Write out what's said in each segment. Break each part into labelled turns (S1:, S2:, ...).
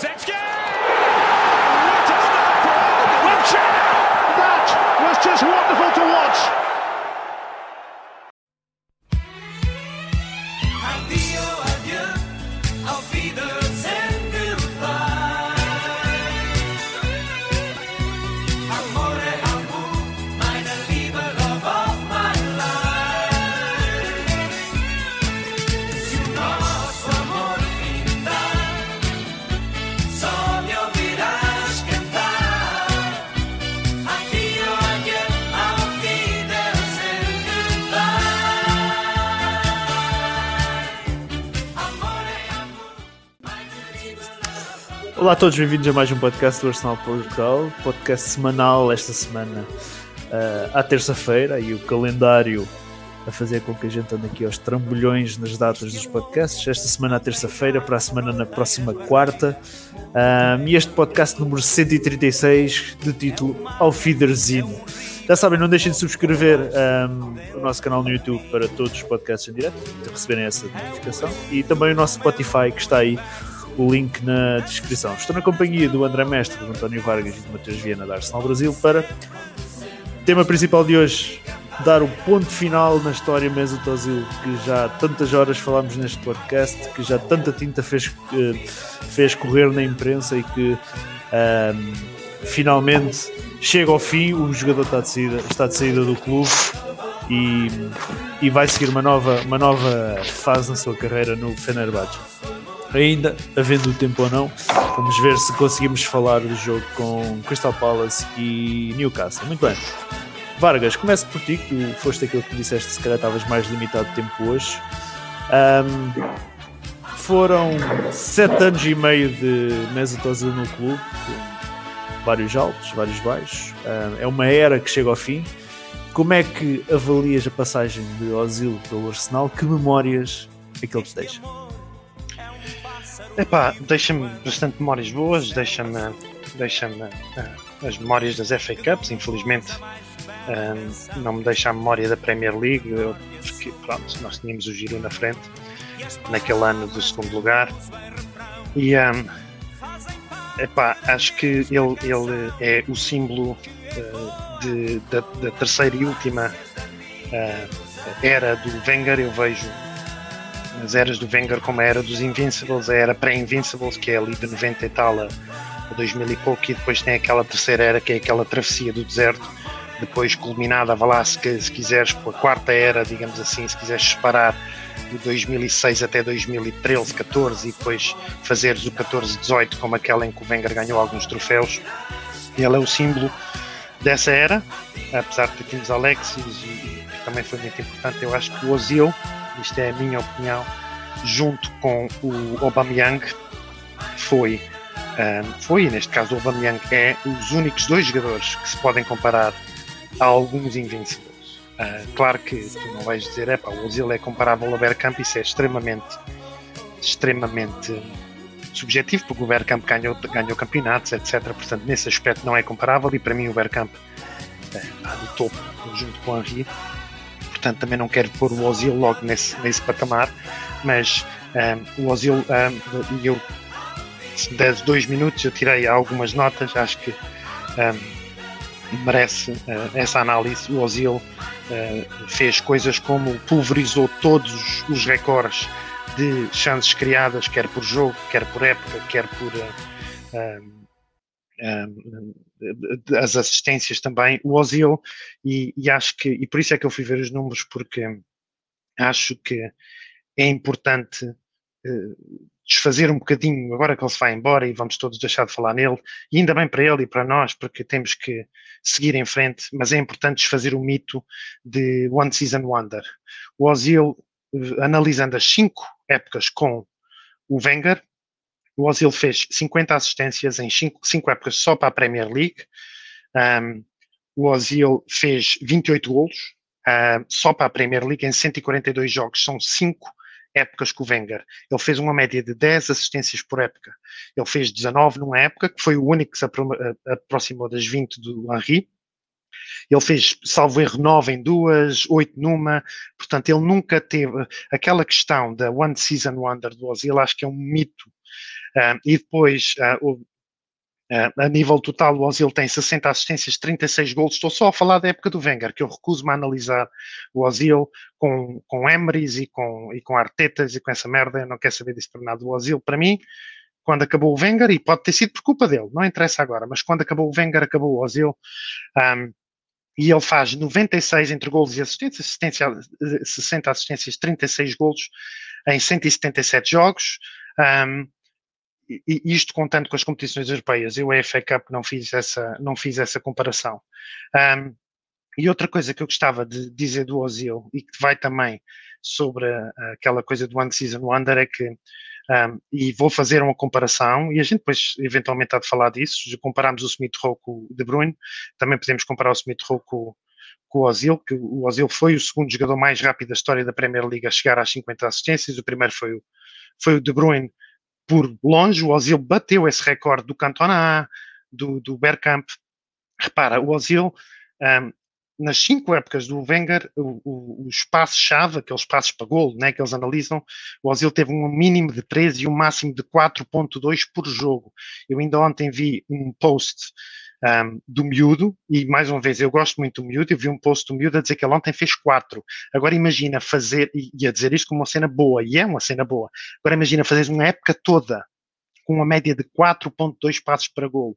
S1: Zetsky! Todos, bem-vindos a mais um podcast do Arsenal Portugal, podcast semanal esta semana ah, à terça-feira e o calendário a fazer com que a gente ande aqui aos trambolhões nas datas dos podcasts. Esta semana à terça-feira, para a semana na próxima quarta. Ah, e este podcast número 136, de título Auf Wiedersehen. Já sabem, não deixem de subscrever ahm, o nosso canal no YouTube para todos os podcasts em direto, para receberem essa notificação. E também o nosso Spotify, que está aí o link na descrição. Estou na companhia do André Mestre, do António Vargas e do Matheus Viana da Arsenal Brasil para o tema principal de hoje, dar o ponto final na história Mesut Ozil, que já tantas horas falámos neste podcast, que já tanta tinta fez, eh, fez correr na imprensa e que ahm, finalmente chega ao fim, o jogador está de saída, está de saída do clube e, e vai seguir uma nova, uma nova fase na sua carreira no Fenerbahçe ainda havendo tempo ou não, vamos ver se conseguimos falar do jogo com Crystal Palace e Newcastle. Muito bem. Vargas, começo por ti, que tu foste aquele que disseste se calhar estavas mais limitado de tempo hoje. Ahm, foram sete anos e meio de Mesut no clube, vários altos, vários baixos. Ahm, é uma era que chega ao fim. Como é que avalias a passagem de Ozil pelo Arsenal? Que memórias é que ele te deixa?
S2: Epá, deixa-me bastante memórias boas, deixa-me deixa as memórias das FA Cups, infelizmente ah, não me deixa a memória da Premier League, porque pronto, nós tínhamos o Giro na frente naquele ano do segundo lugar e ah, epá, acho que ele, ele é o símbolo ah, de- da, da terceira e última ah, era do Wenger, eu vejo as eras do Wenger como a era dos Invincibles, a era pré-Invincibles, que é ali de 90 e tal a, a 2000 e pouco, e depois tem aquela terceira era que é aquela travessia do deserto, depois culminada, vá lá, se, se quiseres, com a quarta era, digamos assim, se quiseres separar de 2006 até 2013, 14 e depois fazeres o 14-18 como aquela em que o Wenger ganhou alguns troféus. Ele é o símbolo dessa era, apesar de termos Alexis e que também foi muito importante, eu acho que o Ozil, isto é a minha opinião, junto com o Aubameyang, foi, ah, foi neste caso o Aubameyang é os únicos dois jogadores que se podem comparar a alguns Invincibles. Ah, claro que tu não vais dizer, epá, o Ozil é comparável ao Bergkamp, isso é extremamente, extremamente subjetivo, porque o Bergkamp ganhou, ganhou campeonatos, etc. Portanto, nesse aspecto não é comparável e para mim o Bergkamp eh, está no topo junto com o Henry. Portanto, também não quero pôr o Ozil logo nesse, nesse patamar, mas ah, o Ozil, ah, e eu, se des dois minutos, eu tirei algumas notas, acho que ah, merece ah, essa análise. O Ozil ah, fez coisas como pulverizou todos os recordes de chances criadas, quer por jogo, quer por época, quer por ah, as assistências também. O Ozil, e, e acho que, e por isso é que eu fui ver os números, porque acho que é importante eh, desfazer um bocadinho, agora que ele se vai embora e vamos todos deixar de falar nele, e ainda bem para ele e para nós, porque temos que seguir em frente, mas é importante desfazer o mito de One Season Wonder. O Ozil, eh, analisando as cinco épocas com o Wenger, o Ozil fez 50 assistências em cinco, cinco épocas só para a Premier League. Um, o Ozil fez 28 golos uh, só para a Premier League em 142 jogos. São 5 épocas com o Wenger. Ele fez uma média de 10 assistências por época. Ele fez 19 numa época, que foi o único que se apro aproximou das 20 do Henry. Ele fez, salvo erro, 9 em duas, 8 numa. Portanto, ele nunca teve aquela questão da One Season Wonder do Ozil. Acho que é um mito e depois, ah, o- ah, a nível total, o Ozil tem 60 assistências, 36 gols. Estou só a falar da época do Wenger, que eu recuso-me a analisar o Ozil com, com Emerys e com, e com Artetas e com essa merda. Eu não quero saber disso para nada. O Ozil, para mim, quando acabou o Wenger, e pode ter sido por culpa dele, não interessa agora, mas quando acabou o Wenger, acabou o Ozil. Um, e ele faz 96 entre golos e assistências, assistência, eh, 60 assistências, 36 golos em 177 jogos. Um, e isto contando com as competições europeias. Eu, a FA Cup, não fiz essa, não fiz essa comparação. Um, e outra coisa que eu gostava de dizer do Ozil, e que vai também sobre aquela coisa do One Season Wonder, é que, um, e vou fazer uma comparação, e a gente depois eventualmente há de falar disso, se compararmos o Smith Rowe com o De Bruyne, também podemos comparar o Smith Rowe com, com o Ozil, que o Ozil foi o segundo jogador mais rápido da história da Premier League a chegar às 50 assistências, o primeiro foi o, foi o De Bruyne por longe, o Ozil bateu esse recorde do Cantona, do, do Bergkamp. Repara, o Ozil, um, nas cinco épocas do Wenger, o, o, o espaço-chave, aqueles passos para golo né, que eles analisam, o Ozil teve um mínimo de 13 e um máximo de 4.2 por jogo. Eu ainda ontem vi um post um, do miúdo, e mais uma vez, eu gosto muito do miúdo, eu vi um post do miúdo a dizer que ele ontem fez 4. Agora imagina fazer, e, a dizer isto como uma cena boa, e é uma cena boa, agora imagina fazer uma época toda com uma média de 4.2 passos para golo.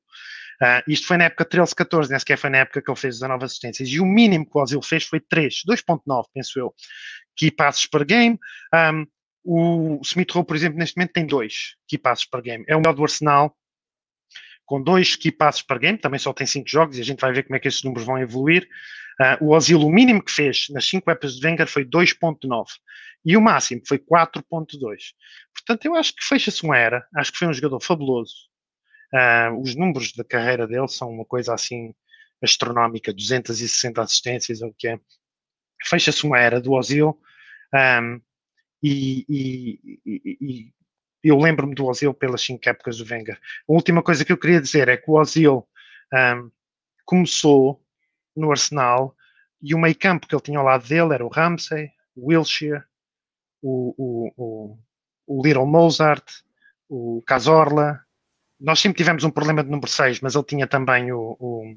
S2: Uh, isto foi na época 13-14, nem sequer foi na época que ele fez 19 assistências. E o mínimo que o Ozil fez foi 3, 2.9, penso eu, key passes per game. Um, o Smith Rowe, por exemplo, neste momento tem 2 key passes per game. É o melhor do Arsenal, com dois key passes per game, também só tem 5 jogos e a gente vai ver como é que esses números vão evoluir. Uh, o Ozil, o mínimo que fez nas 5 épocas de Wenger foi 2.9 e o máximo foi 4.2. Portanto, eu acho que fecha-se uma era, acho que foi um jogador fabuloso. Uh, os números da carreira dele são uma coisa assim astronómica, 260 assistências, o que é. Fecha-se uma era do Ozil um, e, e, e, e eu lembro-me do Ozil pelas cinco épocas do Wenger. A última coisa que eu queria dizer é que o Ozil um, começou no Arsenal e o meio campo que ele tinha ao lado dele era o Ramsey, o Wilshere, o, o, o, o Little Mozart, o Cazorla. Nós sempre tivemos um problema de número 6, mas ele tinha também o, o,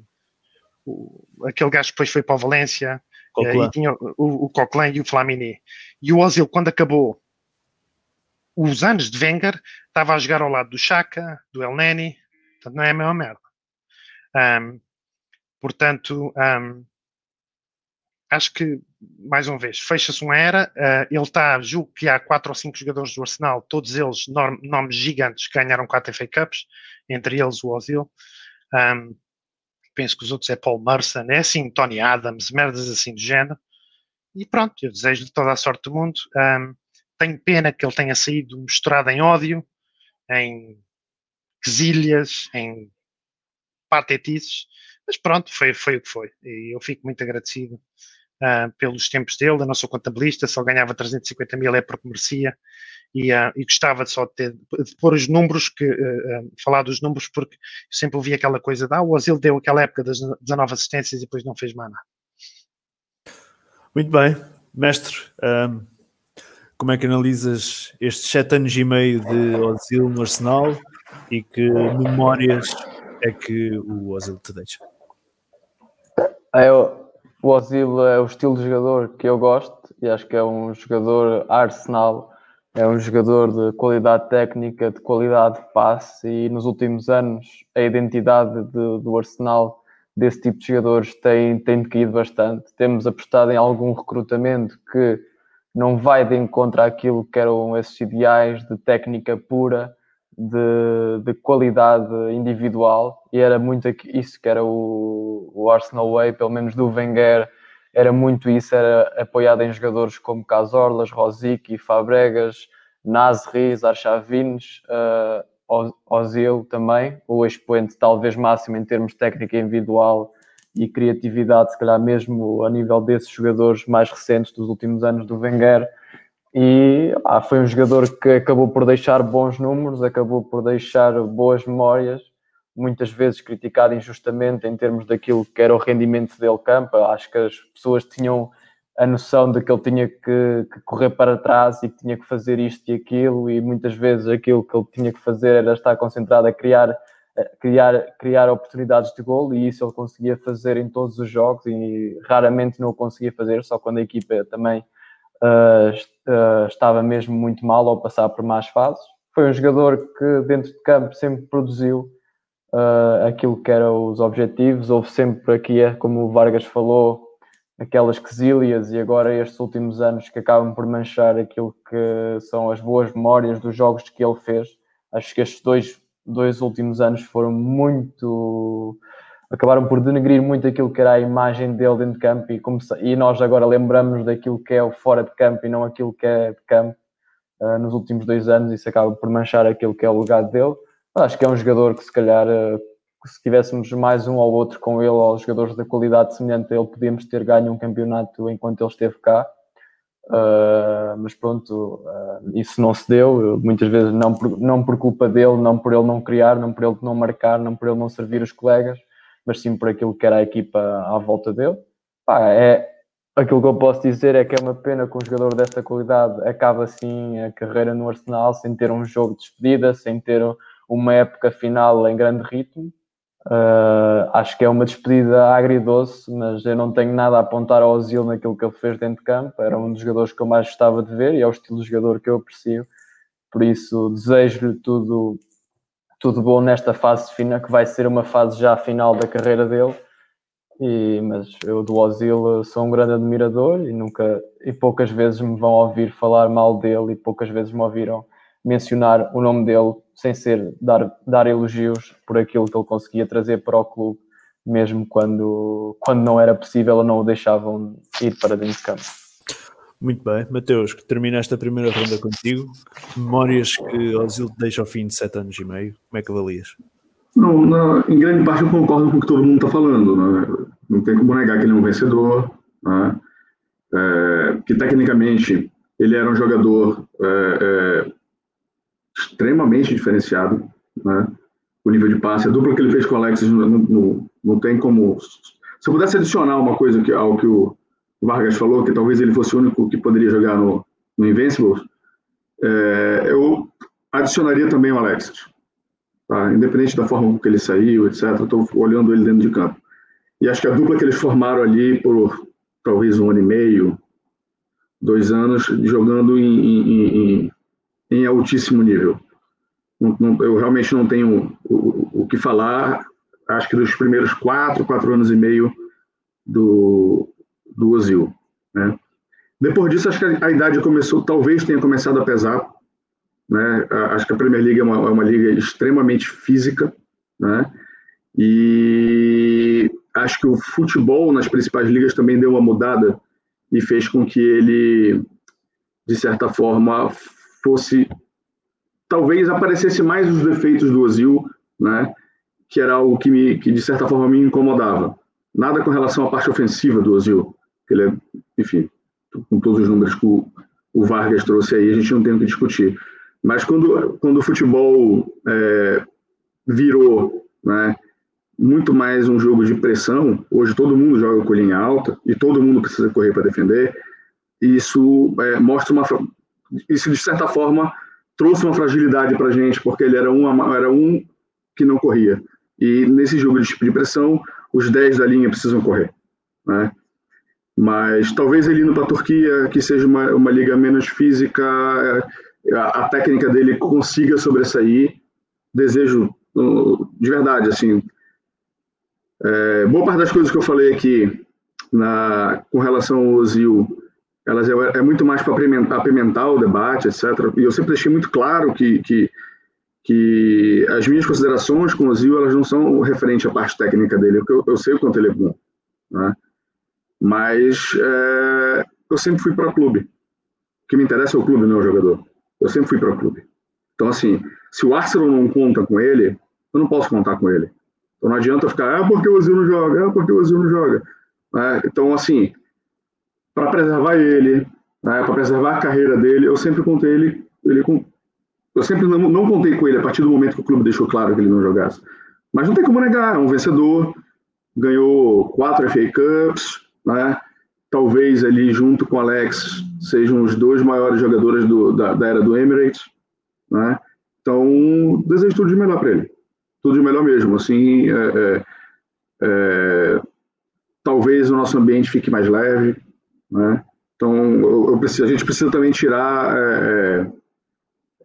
S2: o aquele gajo que depois foi para o Valência,
S1: Coquelin.
S2: e tinha o, o Coquelin e o Flamini. E o Ozil, quando acabou os anos de Wenger, estava a jogar ao lado do Chaka, do El Neni, portanto não é a mesma merda. Um, portanto, um, acho que, mais uma vez, fecha-se uma era. Uh, ele está, julgo que há quatro ou cinco jogadores do Arsenal, todos eles norm, nomes gigantes ganharam quatro FA Cups, entre eles o Ozil. Um, penso que os outros é Paul Merson, é assim, Tony Adams, merdas assim do género. E pronto, eu desejo-lhe toda a sorte do mundo. Um, tenho pena que ele tenha saído misturado em ódio, em quesilhas, em patetices, mas pronto, foi, foi o que foi. E eu fico muito agradecido uh, pelos tempos dele. Eu não sou contabilista, só ganhava 350 mil é porque merecia. E, uh, e gostava só de, ter, de pôr os números, que, uh, falar dos números, porque sempre ouvi aquela coisa de ah, o Ozil deu aquela época das 19 assistências e depois não fez mais nada.
S1: Muito bem, mestre. Um, como é que analisas estes sete anos e meio de Ozil no Arsenal e que memórias é que o Ozil te deixa?
S3: É, o Ozil é o estilo de jogador que eu gosto e acho que é um jogador Arsenal, é um jogador de qualidade técnica, de qualidade de passe e nos últimos anos a identidade de, do Arsenal desse tipo de jogadores tem, tem decaído bastante. Temos apostado em algum recrutamento que não vai de encontro àquilo que eram esses ideais de técnica pura, de, de qualidade individual, e era muito isso que era o, o Arsenal Way, pelo menos do Wenger, era muito isso, era apoiado em jogadores como Casorlas, Rosicky, Fabregas, Nasri, Archavines, uh, Ozil também, o expoente talvez máximo em termos de técnica individual e criatividade, se calhar mesmo a nível desses jogadores mais recentes dos últimos anos do Wenger. E ah, foi um jogador que acabou por deixar bons números, acabou por deixar boas memórias, muitas vezes criticado injustamente em termos daquilo que era o rendimento dele campo. Acho que as pessoas tinham a noção de que ele tinha que, que, correr para trás e que tinha que fazer isto e aquilo, e muitas vezes aquilo que ele tinha que fazer era estar concentrado a criar, criar, criar oportunidades de gol, e isso ele conseguia fazer em todos os jogos, e raramente não o conseguia fazer, só quando a equipa também uh, estava mesmo muito mal ou passar por más fases. Foi um jogador que dentro de campo sempre produziu uh, aquilo que eram os objetivos, houve sempre aqui, como o Vargas falou, aquelas quesílias e agora estes últimos anos que acabam por manchar aquilo que são as boas memórias dos jogos que ele fez. Acho que estes dois, dois últimos anos foram muito. acabaram por denegrir muito aquilo que era a imagem dele dentro de campo e, e nós agora lembramos daquilo que é o fora de campo e não aquilo que é de campo uh, nos últimos dois anos. Isso acaba por manchar aquilo que é o legado dele. Acho que é um jogador que se calhar. Uh, se tivéssemos mais um ou outro com ele, ou jogadores da qualidade semelhante a ele, podíamos ter ganho um campeonato enquanto ele esteve cá. Uh, mas pronto, uh, isso não se deu. Muitas vezes não por, não por culpa dele, não por ele não criar, não por ele não marcar, não por ele não servir os colegas, mas sim por aquilo que era a equipa à volta dele. Pá, é, aquilo que eu posso dizer é que é uma pena que um jogador dessa qualidade acaba assim a carreira no Arsenal sem ter um jogo de despedida, sem ter uma época final em grande ritmo. Uh, acho que é uma despedida agridoce, mas eu não tenho nada a apontar ao Ozil naquilo que ele fez dentro de campo. Era um dos jogadores que eu mais gostava de ver e é o estilo de jogador que eu aprecio. Por isso, desejo-lhe tudo, tudo bom nesta fase final, que vai ser uma fase já final da carreira dele. E, mas eu do Ozil sou um grande admirador e nunca e poucas vezes me vão ouvir falar mal dele e poucas vezes me ouviram mencionar o nome dele sem ser dar, dar elogios por aquilo que ele conseguia trazer para o clube, mesmo quando, quando não era possível ou não o deixavam ir para dentro de campo.
S1: Muito bem, Mateus, que termina esta primeira ronda contigo. Memórias que Ozil deixa ao fim de sete anos e meio, como é que avalias?
S4: Não, não, em grande parte eu concordo com o que todo mundo está falando. Né? Não tem como negar que ele é um vencedor, né? é, que tecnicamente ele era um jogador é, é, extremamente diferenciado, né? O nível de passe, a dupla que ele fez com o Alexis não, não, não tem como. Se eu pudesse adicionar uma coisa que, ao que o Vargas falou, que talvez ele fosse o único que poderia jogar no, no Invincibles, é, eu adicionaria também o Alexis. Tá? Independente da forma que ele saiu, etc., estou olhando ele dentro de campo. E acho que a dupla que eles formaram ali por talvez um ano e meio, dois anos, jogando em, em, em em altíssimo nível. Não, não, eu realmente não tenho o, o, que falar, acho que dos primeiros quatro, quatro anos e meio do, do Ozil. Né? Depois disso, acho que a, a, idade começou, talvez tenha começado a pesar. Né? Acho que a Premier League é uma, é uma liga extremamente física. Né? E acho que o futebol nas principais ligas também deu uma mudada e fez com que ele, de certa forma, fosse talvez aparecesse mais os defeitos do Ozil, né? Que era algo que me, que de certa forma me incomodava. Nada com relação à parte ofensiva do Ozil, que ele é, enfim, com todos os números que o, o Vargas trouxe aí, a gente não tem o que discutir. Mas quando, quando o futebol é, virou, né? Muito mais um jogo de pressão. Hoje todo mundo joga com linha alta e todo mundo precisa correr para defender. Isso é, mostra uma, isso de certa forma trouxe uma fragilidade para a gente, porque ele era um, era um que não corria. E nesse jogo de pressão, os 10 da linha precisam correr. Né? Mas talvez ele indo para a Turquia, que seja uma, uma liga menos física, a, a técnica dele consiga sobressair. Desejo, de verdade, assim. É, boa parte das coisas que eu falei aqui na, com relação ao Ozil elas é, é muito mais para apimentar, apimentar, o debate, etc. E eu sempre deixei muito claro que, que, que as minhas considerações com o Ozil, elas não são referente à parte técnica dele, porque eu, eu sei o quanto ele é bom. Né? Mas é, eu sempre fui para o clube. O que me interessa é o clube, não é o jogador. Eu sempre fui para o clube. Então, assim, se o Arsenal não conta com ele, eu não posso contar com ele. Então não adianta ficar, ah, porque o Ozil não joga, ah, porque o Ozil não joga. É, então, assim, para preservar ele, né, para preservar a carreira dele, eu sempre contei ele, ele com, eu sempre não, não, contei com ele a partir do momento que o clube deixou claro que ele não jogasse. Mas não tem como negar, é um vencedor, ganhou quatro FA Cups, né? talvez ali junto com Alex sejam os dois maiores jogadores do, da, da, era do Emirates, né? Então desejo tudo de melhor para ele, tudo de melhor mesmo. Assim, é, é, é, talvez o nosso ambiente fique mais leve, né? Então eu, eu preciso, a gente precisa também tirar é,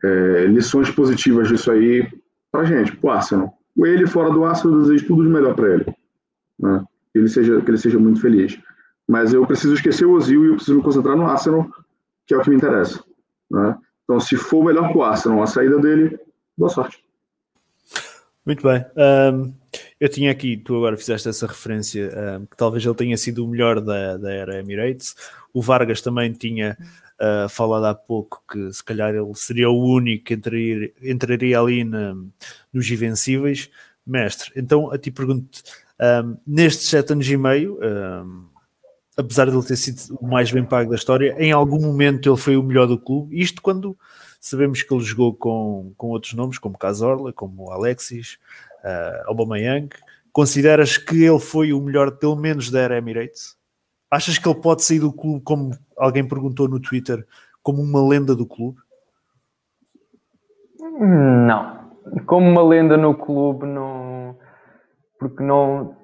S4: é, lições positivas disso aí para gente, pro Arsenal. Ele fora do Arsenal, eu desejo tudo de melhor para ele, né? Que ele seja que ele seja muito feliz. Mas eu preciso esquecer o Ozil e eu preciso me concentrar no Arsenal, que é o que me interessa. Né? Então, se for melhor para o Arsenal a saída dele, boa sorte.
S1: Muito bem. Um, eu tinha aqui, tu agora fizeste essa referência, um, que talvez ele tenha sido o melhor da, da era Emirates. O Vargas também tinha uh, falado há pouco que se calhar ele seria o único que entraria, entraria ali na, nos Invencíveis. Mestre, então a ti pergunto, um, nestes sete anos e meio, apesar de ele ter sido o mais bem pago da história, em algum momento ele foi o melhor do clube. Isto quando sabemos que ele jogou com, com outros nomes, como Casorla, como Alexis, uh, Aubameyang. Consideras que ele foi o melhor, pelo menos, da era Emirates? Achas que ele pode sair do clube, como alguém perguntou no Twitter, como uma lenda do clube?
S3: Não. Como uma lenda no clube, não. Porque não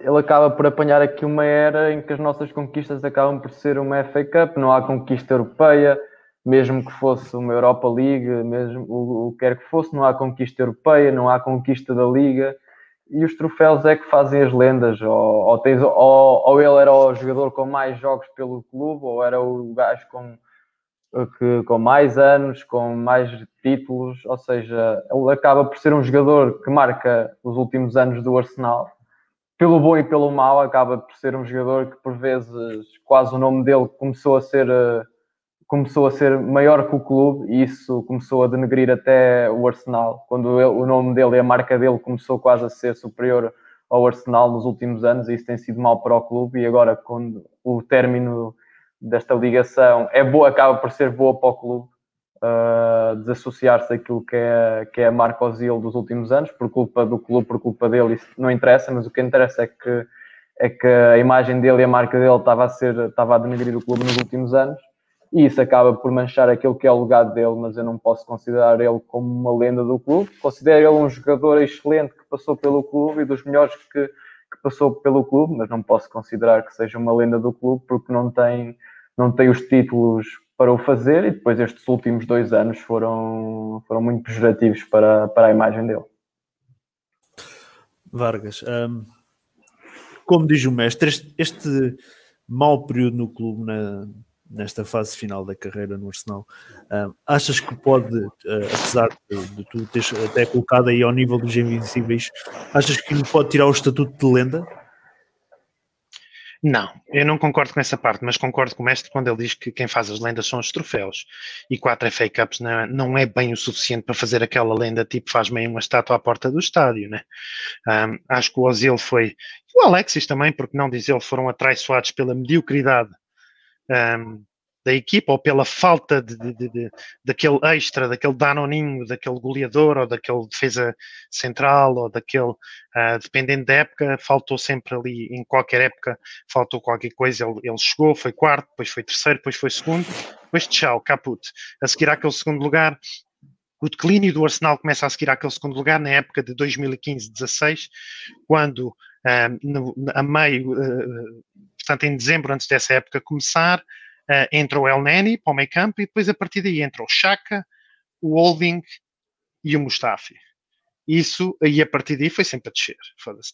S3: ele acaba por apanhar aqui uma era em que as nossas conquistas acabam por ser uma FA Cup, não há conquista europeia, mesmo que fosse uma Europa League, mesmo o, o que quer que fosse, não há conquista europeia, não há conquista da Liga, e os troféus é que fazem as lendas, ou, ou, tens, ou, ou ele era o jogador com mais jogos pelo clube, ou era o gajo com, que, com mais anos, com mais títulos, ou seja, ele acaba por ser um jogador que marca os últimos anos do Arsenal, pelo bom e pelo mau, acaba por ser um jogador que por vezes quase o nome dele começou a ser eh, começou a ser maior que o clube e isso começou a denegrir até o Arsenal, quando ele, o nome dele e a marca dele começou quase a ser superior ao Arsenal nos últimos anos e isso tem sido mal para o clube. E agora quando o término desta ligação é boa, acaba por ser boa para o clube uh, desassociar-se daquilo que é, que é a marca Ozil dos últimos anos, por culpa do clube, por culpa dele, isso não interessa, mas o que interessa é que, é que a imagem dele e a marca dele estava a, ser, estava a denegrir o clube nos últimos anos e isso acaba por manchar aquilo que é o legado dele, mas eu não posso considerar ele como uma lenda do clube. Considero ele um jogador excelente que passou pelo clube e dos melhores que, que passou pelo clube, mas não posso considerar que seja uma lenda do clube porque não tem, não tem os títulos para o fazer e depois estes últimos dois anos foram, foram muito pejorativos para, para a imagem dele.
S1: Vargas, um, como diz o mestre, este, este mau período no clube na, nesta fase final da carreira no Arsenal, achas que pode, uh, apesar de, de tu teres até colocado aí ao nível dos invencíveis, achas que lhe pode tirar o estatuto de lenda?
S2: Não, eu não concordo com essa parte, mas concordo com o mestre quando ele diz que quem faz as lendas são os troféus. E quatro FA Cups não é, não é bem o suficiente para fazer aquela lenda tipo faz meio uma estátua à porta do estádio, né? Um, acho que o Ozil foi, o Alexis também, porque não dizer, foram atraiçoados pela mediocridade um, da equipa ou pela falta de, de, de, daquele extra, daquele danoninho, daquele goleador ou daquele defesa central ou daquele, uh, dependendo da época, faltou sempre ali, em qualquer época, faltou qualquer coisa. Ele, ele chegou, foi quarto, depois foi terceiro, depois foi segundo, depois tchau, caput. A seguir àquele segundo lugar, o declínio do Arsenal começa a seguir àquele segundo lugar na época de 2015-16, quando uh, no, a meio, uh, portanto em dezembro, antes dessa época começar, uh, entra o El Neni para o meio campo e depois a partir daí entra o Chaka, o Holding e o Mustafi. Isso aí a partir daí foi sempre a descer.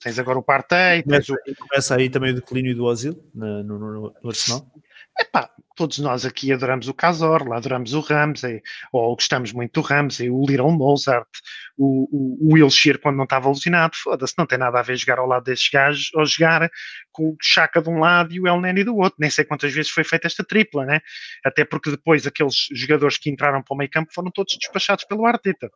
S2: Tens agora o Partey.
S1: Começa, o... começa aí também o declínio do Ozil no, no, no Arsenal.
S2: Epá, todos nós aqui adoramos o Cazorla, adoramos o Ramsey, ou gostamos muito do Ramsey, o Little Mozart, o, o, o quando não estava alucinado, foda-se, não tem nada a ver jogar ao lado destes gajos ou jogar com o Chaka de um lado e o El Neni do outro. Nem sei quantas vezes foi feita esta tripla, né? Até porque depois aqueles jogadores que entraram para o meio campo foram todos despachados pelo Arteta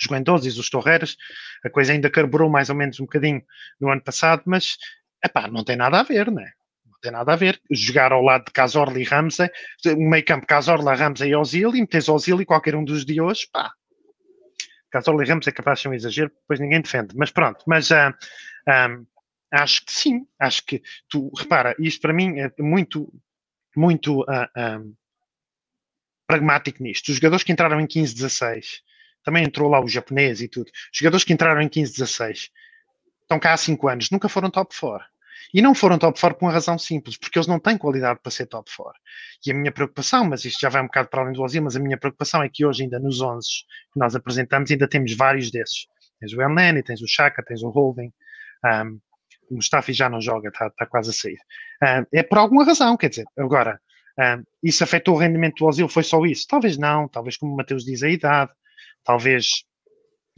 S2: os Guendouzi, os Torreiras, a coisa ainda carburou mais ou menos um bocadinho no ano passado, mas epá, não tem nada a ver, né? Tem nada a ver. Jogar ao lado de Casorla e Ramsey, meio campo Casorla, Ramsey e Ozil, e metes Ozil e qualquer um dos de hoje, pá. Casorla e Ramsey é capaz de ser um exagero, depois ninguém defende. Mas pronto, mas uh, um, Acho que sim, acho que tu, repara, isto para mim é muito, muito ah, ah, pragmático nisto. Os jogadores que entraram em 15, 16, também entrou lá o japonês e tudo. Os jogadores que entraram em 15, 16 estão cá há 5 anos, nunca foram top 4. E não foram top 4 por uma razão simples, porque eles não têm qualidade para ser top 4. E a minha preocupação, mas isto já vai um bocado para além do Ozil, mas a minha preocupação é que hoje ainda nos 11 que nós apresentamos ainda temos vários desses. Tens o El Neni, tens o Chaka, tens o Holding, um, o Mustafi já não joga, está tá quase a sair. Um, é por alguma razão, quer dizer, agora, um, isso afetou o rendimento do Ozil, foi só isso? Talvez não, talvez como o Mateus diz, a idade, talvez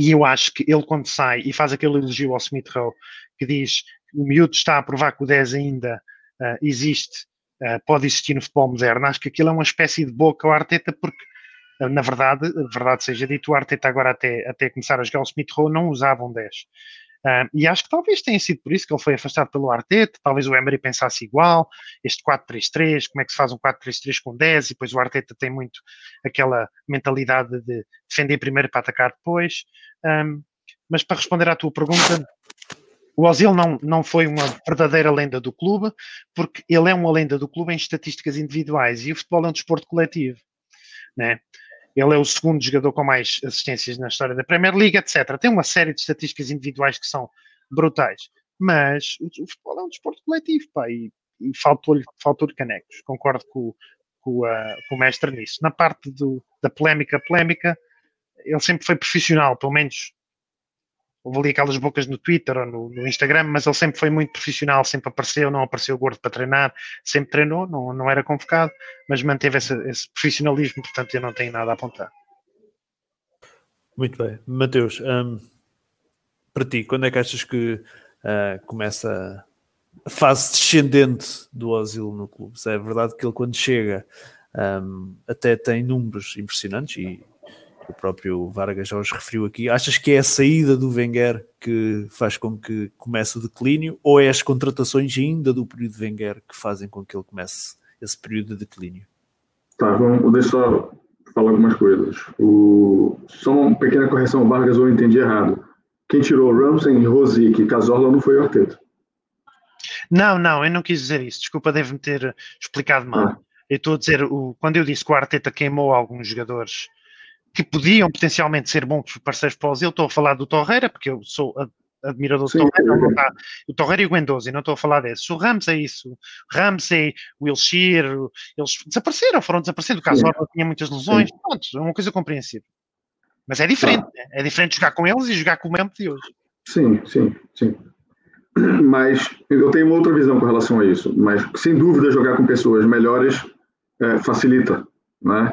S2: e eu acho que ele, quando sai e faz aquele elogio ao Smith Rowe, que diz o miúdo está a provar que o 10 ainda uh, existe, uh, pode existir no futebol moderno, acho que aquilo é uma espécie de boca ao Arteta, porque, uh, na verdade, verdade seja dito, o Arteta agora até, até começar a jogar o Smith Rowe não usava um 10. e acho que talvez tenha sido por isso que ele foi afastado pelo Arteta, talvez o Emery pensasse igual, este 4-3-3, como é que se faz um 4-3-3 com 10, e depois o Arteta tem muito aquela mentalidade de defender primeiro para atacar depois. Um, mas para responder à tua pergunta, o Ozil não, não foi uma verdadeira lenda do clube, porque ele é uma lenda do clube em estatísticas individuais e o futebol é um desporto coletivo. Né? Ele é o segundo jogador com mais assistências na história da Premier League, etc. Tem uma série de estatísticas individuais que são brutais, mas o, o futebol é um desporto coletivo, pá, e, e faltou-lhe faltou canecos. Concordo com, com, a, com, o mestre nisso. Na parte do, da polémica, polémica, ele sempre foi profissional, pelo menos houve ali aquelas bocas no Twitter ou no, no, Instagram, mas ele sempre foi muito profissional, sempre apareceu, não apareceu gordo para treinar, sempre treinou, não, não era convocado, mas manteve esse, esse profissionalismo, portanto eu não tenho nada a apontar.
S1: Muito bem. Mateus, um, para ti, quando é que achas que uh, começa a fase descendente do Ozil no clube? É verdade que ele quando chega um, até tem números impressionantes e o próprio Vargas já os referiu aqui. Achas que é a saída do Wenger que faz com que comece o declínio ou é as contratações ainda do período de Wenger que fazem com que ele comece esse período de declínio?
S4: Tá, vamos deixa só falar algumas coisas. O... Só uma pequena correção, Vargas, eu entendi errado. Quem tirou Ramsey, Rosic e Cazorla não foi o Arteta.
S2: Não, não, eu não quis dizer isso. Desculpa, deve-me ter explicado mal. Ah. Eu estou a dizer, o, quando eu disse que o Arteta queimou alguns jogadores que podiam potencialmente ser bons parceiros para o Ozil. Estou a falar do Torreira, porque eu sou admirador do Torreira. Não está, o Torreira e o Guendouzi, não estou a falar desses. O Ramos é isso. Ramsey, o Wilshire, eles desapareceram, foram desaparecendo. O caso tinha muitas lesões. Sim. Pronto, é uma coisa compreensível. Mas é diferente. Ah. É diferente jogar com eles e jogar com o mesmo de hoje.
S4: Sim, sim, sim. Mas eu tenho uma outra visão com relação a isso. Mas sem dúvida jogar com pessoas melhores é, facilita, né?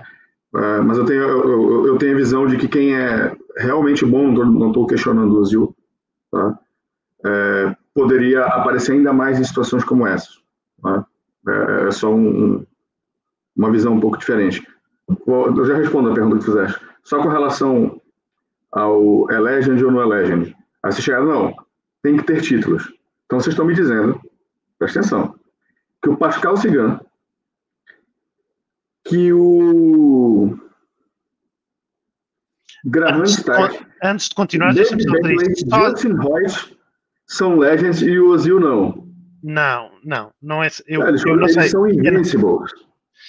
S4: Uh, mas eu tenho, eu, eu, tenho a visão de que quem é realmente bom, não estou questionando o Ozil, tá? É, poderia aparecer ainda mais em situações como essa. Tá? É, é, só um, uma visão um pouco diferente. Eu já respondo a pergunta que fizeste. Só com relação ao é Legend ou não é Legend. Aí vocês chegaram, não, tem que ter títulos. Então vocês estão me dizendo, presta atenção, que o Pascal Cigano que o Graham
S2: antes, antes de continuar,
S4: Justin Royce são Legends e o Ozil não.
S2: Não, não, não é. Eu,
S4: eles,
S2: eu não
S4: eles
S2: sei.
S4: são invincibles.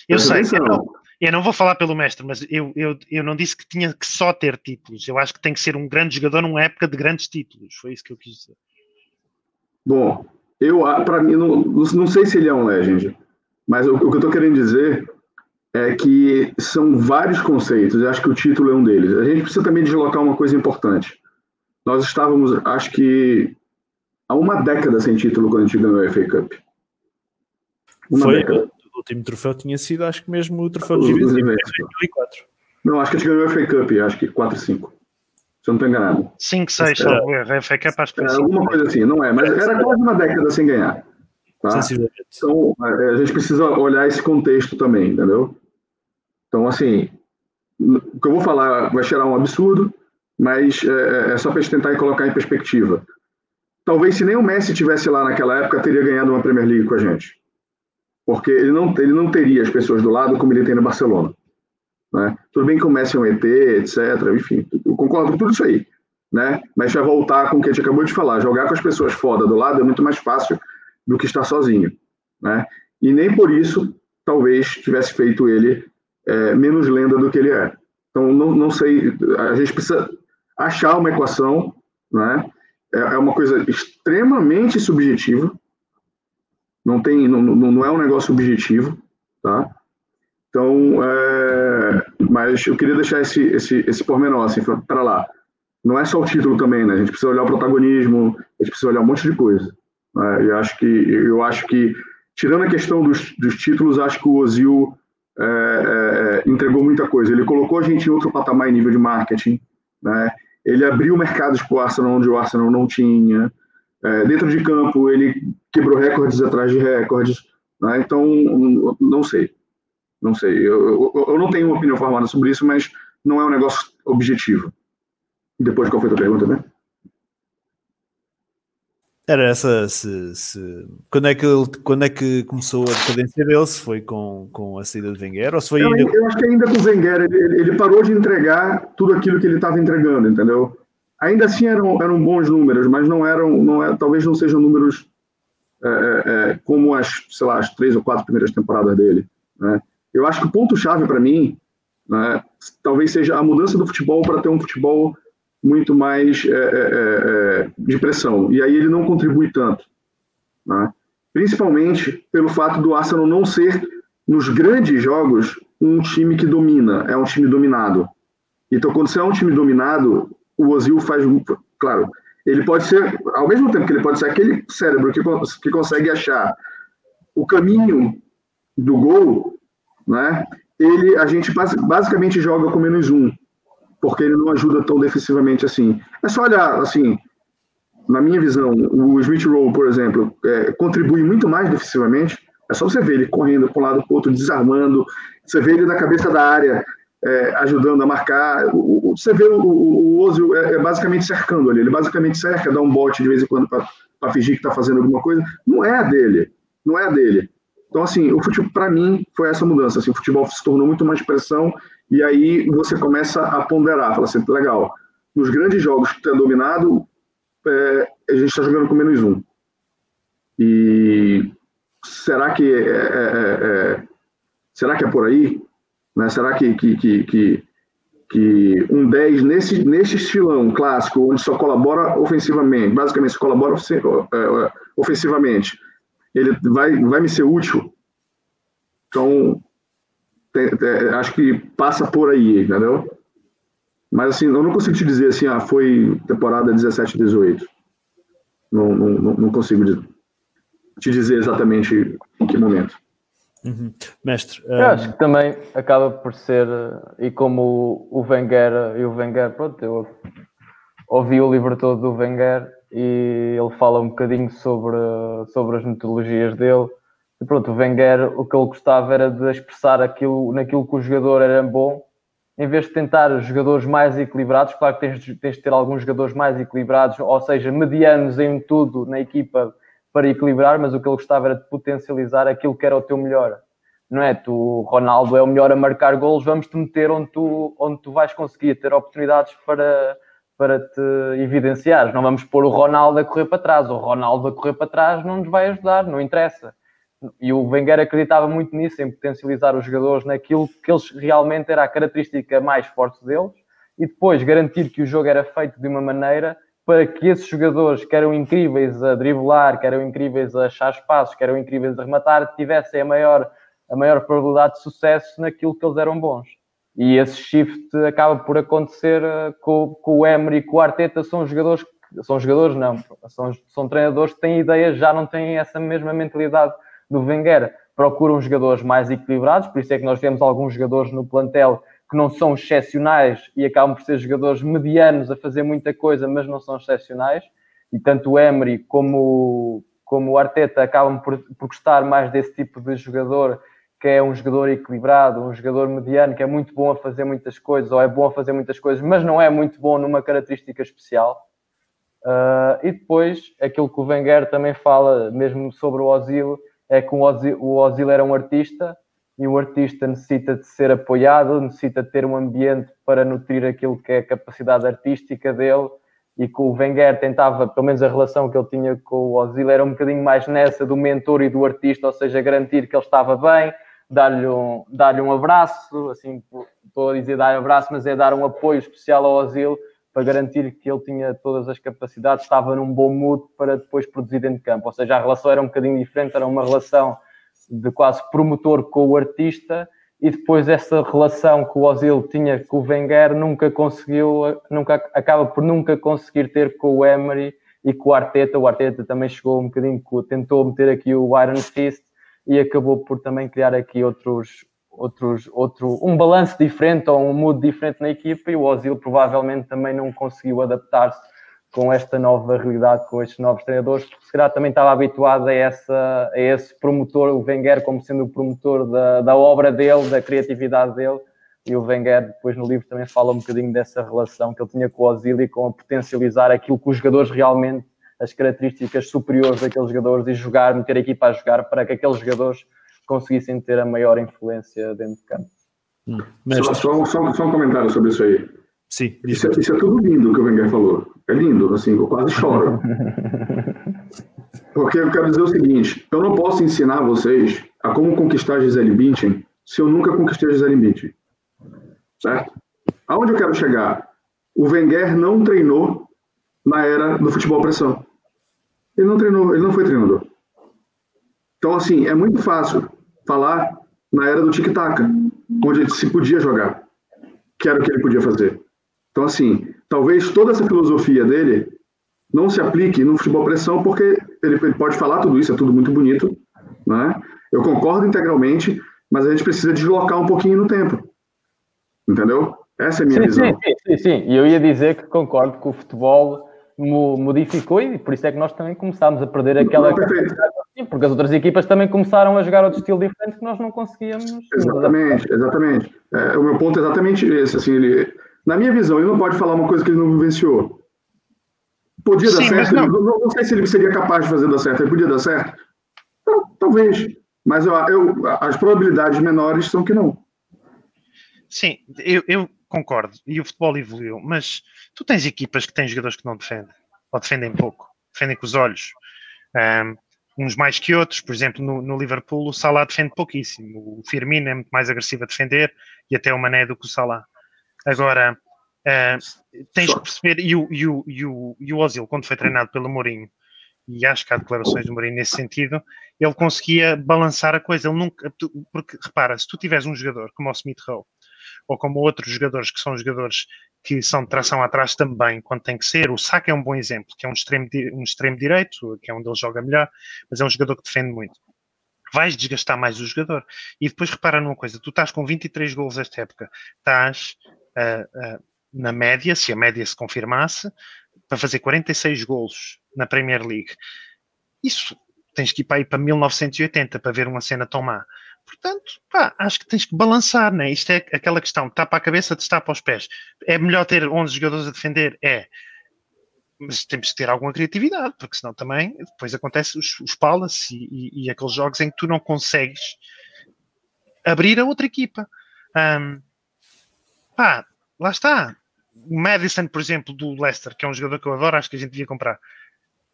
S2: Eu, sei, eu não, eu não, vou falar pelo mestre, mas eu, eu, eu não disse que tinha que só ter títulos. Eu acho que tem que ser um grande jogador numa época de grandes títulos. Foi isso que eu quis dizer.
S4: Bom, eu para mim não, não sei se ele é um legend, mas o, o que eu estou querendo dizer é que são vários conceitos, acho que o título é um deles. A gente precisa também deslocar uma coisa importante. Nós estávamos, acho que, há uma década sem título quando a gente ganhou a FA Cup.
S1: Uma Foi, década. o último troféu tinha sido, acho que mesmo o troféu de divisão, em 2004.
S4: Não, acho que a gente ganhou a FA Cup, acho que 4 5. Se eu não estou enganado.
S2: 5, 6, salvo erro. A FA Cup acho que
S4: foi Alguma coisa assim, não é, mas era quase uma década sem ganhar. Tá? Então, a gente precisa olhar esse contexto também, entendeu? Então, assim, o que eu vou falar vai cheirar um absurdo, mas é, é, é só para tentar colocar em perspectiva. Talvez se nem o Messi tivesse lá naquela época, teria ganhado uma Premier League com a gente. Porque ele não, ele não teria as pessoas do lado como ele tem no Barcelona. Né? Tudo bem que o Messi é um ET, etc. Enfim, eu concordo com tudo isso aí. né? Mas vai voltar com o que a gente acabou de falar. Jogar com as pessoas foda do lado é muito mais fácil do que estar sozinho, né? E nem por isso, talvez, tivesse feito ele é, menos lenda do que ele é. Então, não, não sei, a gente precisa achar uma equação, né? É, é uma coisa extremamente subjetiva, não tem, não, não é um negócio objetivo, tá? Então, é, mas eu queria deixar esse, esse, esse pormenor assim, para lá. Não é só o título também, né? A gente precisa olhar o protagonismo, a gente precisa olhar um monte de coisa. Né? Eu acho que, eu acho que tirando a questão dos, dos títulos, acho que o Ozil é, é, entregou muita coisa. Ele colocou a gente em outro patamar em nível de marketing, né? Ele abriu mercados para o Arsenal onde o Arsenal não tinha. É, dentro de campo, ele quebrou recordes atrás de recordes. Né? Então, não sei. Não sei. Eu, eu, eu, não tenho uma opinião formada sobre isso, mas não é um negócio objetivo. Depois, qual foi a tua pergunta, né?
S1: Era essa, se, se, quando, é que ele, quando é que começou a decadência dele? Se foi com, com a saída de Wenger ou se foi
S4: eu,
S1: ainda...
S4: eu acho que ainda com o Wenger ele, ele parou de entregar tudo aquilo que ele estava entregando, entendeu? Ainda assim eram, eram bons números, mas não eram, não é, talvez não sejam números é, é, é, como as, sei lá, as três ou quatro primeiras temporadas dele. Né? Eu acho que o ponto chave para mim, né, talvez seja a mudança do futebol para ter um futebol muito mais é, é, é, de pressão. E aí ele não contribui tanto. Né? Principalmente pelo fato do Arsenal não ser, nos grandes jogos, um time que domina, é um time dominado. Então, quando você é um time dominado, o Ozil faz. Claro, ele pode ser, ao mesmo tempo que ele pode ser aquele cérebro que, que consegue achar o caminho do gol, né? Ele, a gente basicamente joga com menos um porque ele não ajuda tão defensivamente assim. É só olhar, assim, na minha visão, o Smith Rowe, por exemplo, é, contribui muito mais defensivamente. É só você ver ele correndo para um lado para o outro, desarmando. Você vê ele na cabeça da área, é, ajudando a marcar. O, o, você vê o, o, Ozil é, é, basicamente cercando ali. Ele basicamente cerca, dá um bote de vez em quando para fingir que está fazendo alguma coisa. Não é a dele. Não é a dele. Então, assim, o futebol, para mim, foi essa mudança. Assim, o futebol se tornou muito mais pressão e aí você começa a ponderar, fala assim, legal, nos grandes jogos que tem dominado, é, a gente está jogando com menos um. E será que é, é, é, é, será que é por aí? Né? Será que, que, que, que, que um 10 nesse, nesse estilão clássico, onde só colabora ofensivamente, basicamente só colabora é, ofensivamente, ele vai, vai me ser útil? Então, acho que passa por aí, entendeu? Mas assim, eu não consigo te dizer assim, ah, foi temporada 17, 18. Não, não, não consigo te dizer exatamente em que momento.
S1: Uhum. Mestre,
S3: um... eu acho que também acaba por ser, e como o Wenger e o Wenger, pronto, eu ouvi o livro todo do Wenger e ele fala um bocadinho sobre, sobre as metodologias dele e pronto, o Wenger, o que ele gostava era de expressar aquilo, naquilo que o jogador era bom, em vez de tentar jogadores mais equilibrados, claro que tens, tens de ter alguns jogadores mais equilibrados, ou seja, medianos em tudo na equipa para equilibrar, mas o que ele gostava era de potencializar aquilo que era o teu melhor. Não é? Tu, Ronaldo é o melhor a marcar golos, vamos-te meter onde tu, onde tu vais conseguir ter oportunidades para, para te evidenciar. Não vamos pôr o Ronaldo a correr para trás. O Ronaldo a correr para trás não nos vai ajudar, não interessa e o Wenger acreditava muito nisso, em potencializar os jogadores naquilo que eles realmente era a característica mais forte deles e depois garantir que o jogo era feito de uma maneira para que esses jogadores que eram incríveis a driblar, que eram incríveis a achar espaços, que eram incríveis a rematar, tivessem a maior, a maior probabilidade de sucesso naquilo que eles eram bons. E esse shift acaba por acontecer eh, com, com o Emery e com o Arteta, são jogadores, são jogadores não, são, são treinadores que têm ideias, já não têm essa mesma mentalidade do Wenger procuram jogadores mais equilibrados, por isso é que nós temos alguns jogadores no plantel que não são excepcionais e acabam por ser jogadores medianos a fazer muita coisa, mas não são excepcionais. E tanto o Emery como, como o Arteta acabam por, por gostar mais desse tipo de jogador, que é um jogador equilibrado, um jogador mediano, que é muito bom a fazer muitas coisas, ou é bom a fazer muitas coisas, mas não é muito bom numa característica especial. Uh, e depois, aquilo que o Wenger também fala, mesmo sobre o Ozil, é que o Ozil, o Ozil era um artista e o artista necessita de ser apoiado, necessita de ter um ambiente para nutrir aquilo que é a capacidade artística dele. E que o Wenger tentava, pelo menos a relação que ele tinha com o Ozil era um bocadinho mais nessa do mentor e do artista, ou seja, garantir que ele estava bem, dar-lhe um, dar um abraço, assim, estou a dizer dar abraço, mas é dar um apoio especial ao Ozil para garantir que ele tinha todas as capacidades, estava num bom mood para depois produzir dentro de campo. Ou seja, a relação era um bocadinho diferente, era uma relação de quase promotor com o artista e depois essa relação que o Ozil tinha com o Wenger nunca conseguiu, nunca, acaba por nunca conseguir ter com o Emery e com o Arteta. O Arteta também chegou um bocadinho, tentou meter aqui o Iron Fist e acabou por também criar aqui outros, outros, outro, um balanço diferente ou um mood diferente na equipa e o Ozil provavelmente também não conseguiu adaptar-se com esta nova realidade, com estes novos treinadores, porque se calhar também estava habituado a, essa, a esse promotor, o Wenger como sendo o promotor da, da obra dele, da criatividade dele, e o Wenger depois no livro também fala um bocadinho dessa relação que ele tinha com o Ozil e com a potencializar aquilo que os jogadores realmente, as características superiores daqueles jogadores e jogar, meter a equipa a jogar para que aqueles jogadores conseguissem ter a maior influência dentro de campo.
S4: Só,
S1: Mestre,
S4: só, só- só um comentário sobre isso aí.
S1: sim,
S4: Isso é, isso é tudo lindo que o Wenger falou. É lindo, assim, eu quase choro. Porque eu quero dizer o seguinte: eu não posso ensinar vocês a como conquistar Gisele Bündchen se eu nunca conquistei a Gisele Bündchen. Certo? Aonde eu quero chegar? O Wenger não treinou na era do futebol pressão. Ele não treinou, ele não foi treinador. Então, assim, é muito fácil falar na era do tic-tac, onde se podia jogar, que era o que ele podia fazer. Então, assim, talvez toda essa filosofia dele não se aplique no futebol pressão, porque ele, ele pode falar tudo isso, é tudo muito bonito, né? Eu concordo integralmente, mas a gente precisa deslocar um pouquinho no tempo. Entendeu? Essa é a minha
S3: Sim,
S4: visão.
S3: sim, sim, sim. E eu ia dizer que concordo que o futebol mo- modificou e por isso é que nós também começámos a perder aquela
S4: perfeito.
S3: Sim, porque as outras equipas também começaram a jogar outro estilo diferente que nós não conseguíamos.
S4: Exatamente, exatamente. É, o meu ponto é exatamente esse. Assim, ele, na minha visão, ele não pode falar uma coisa que ele não vivenciou. Podia dar
S2: Sim, mas
S4: certo?
S2: não.
S4: Ele- Não, não sei se ele seria capaz de fazer dar certo. Ele podia dar certo? Tal- Talvez. Mas eu, eu- as probabilidades menores são que não.
S2: Sim, eu, eu concordo. E o futebol evoluiu, mas tu tens equipas que têm jogadores que não defendem, ou defendem pouco, defendem com os olhos. Ahm, uns mais que outros, por exemplo, no, no Liverpool o Salah defende pouquíssimo. O Firmino é muito mais agressivo a defender e até o Mané do que o Salah. Agora, ah, tens que perceber, e o, e, o, e, o, e o Ozil, quando foi treinado pelo Mourinho, e acho que há declarações do Mourinho nesse sentido, ele conseguia balançar a coisa. Ele nunca, porque repara, se tu tiveres um jogador como o Smith Rowe, ou como outros jogadores que são jogadores que são de tração atrás também, quando tem que ser. O Saka é um bom exemplo, que é um extremo, um extremo direito, que é onde ele joga melhor, mas é um jogador que defende muito. Vais desgastar mais o jogador. E depois repara numa coisa: tu estás com 23 gols esta época, estás ah, ah, na média, se a média se confirmasse, para fazer 46 gols na Premier League. Isso tens que ir para aí para 1980 para ver uma cena tão má. Portanto, pá, acho que tens que balançar, né? Isto é aquela questão, tapa a cabeça, destapa os pés. É melhor ter 11 jogadores a defender? É. Mas temos que ter alguma criatividade, porque senão também depois acontece os, os Palace e, e- e aqueles jogos em que tu não consegues abrir a outra equipa. Ahm, pá, lá está. O Madison, por exemplo, do Leicester, que é um jogador que eu adoro, acho que a gente devia comprar.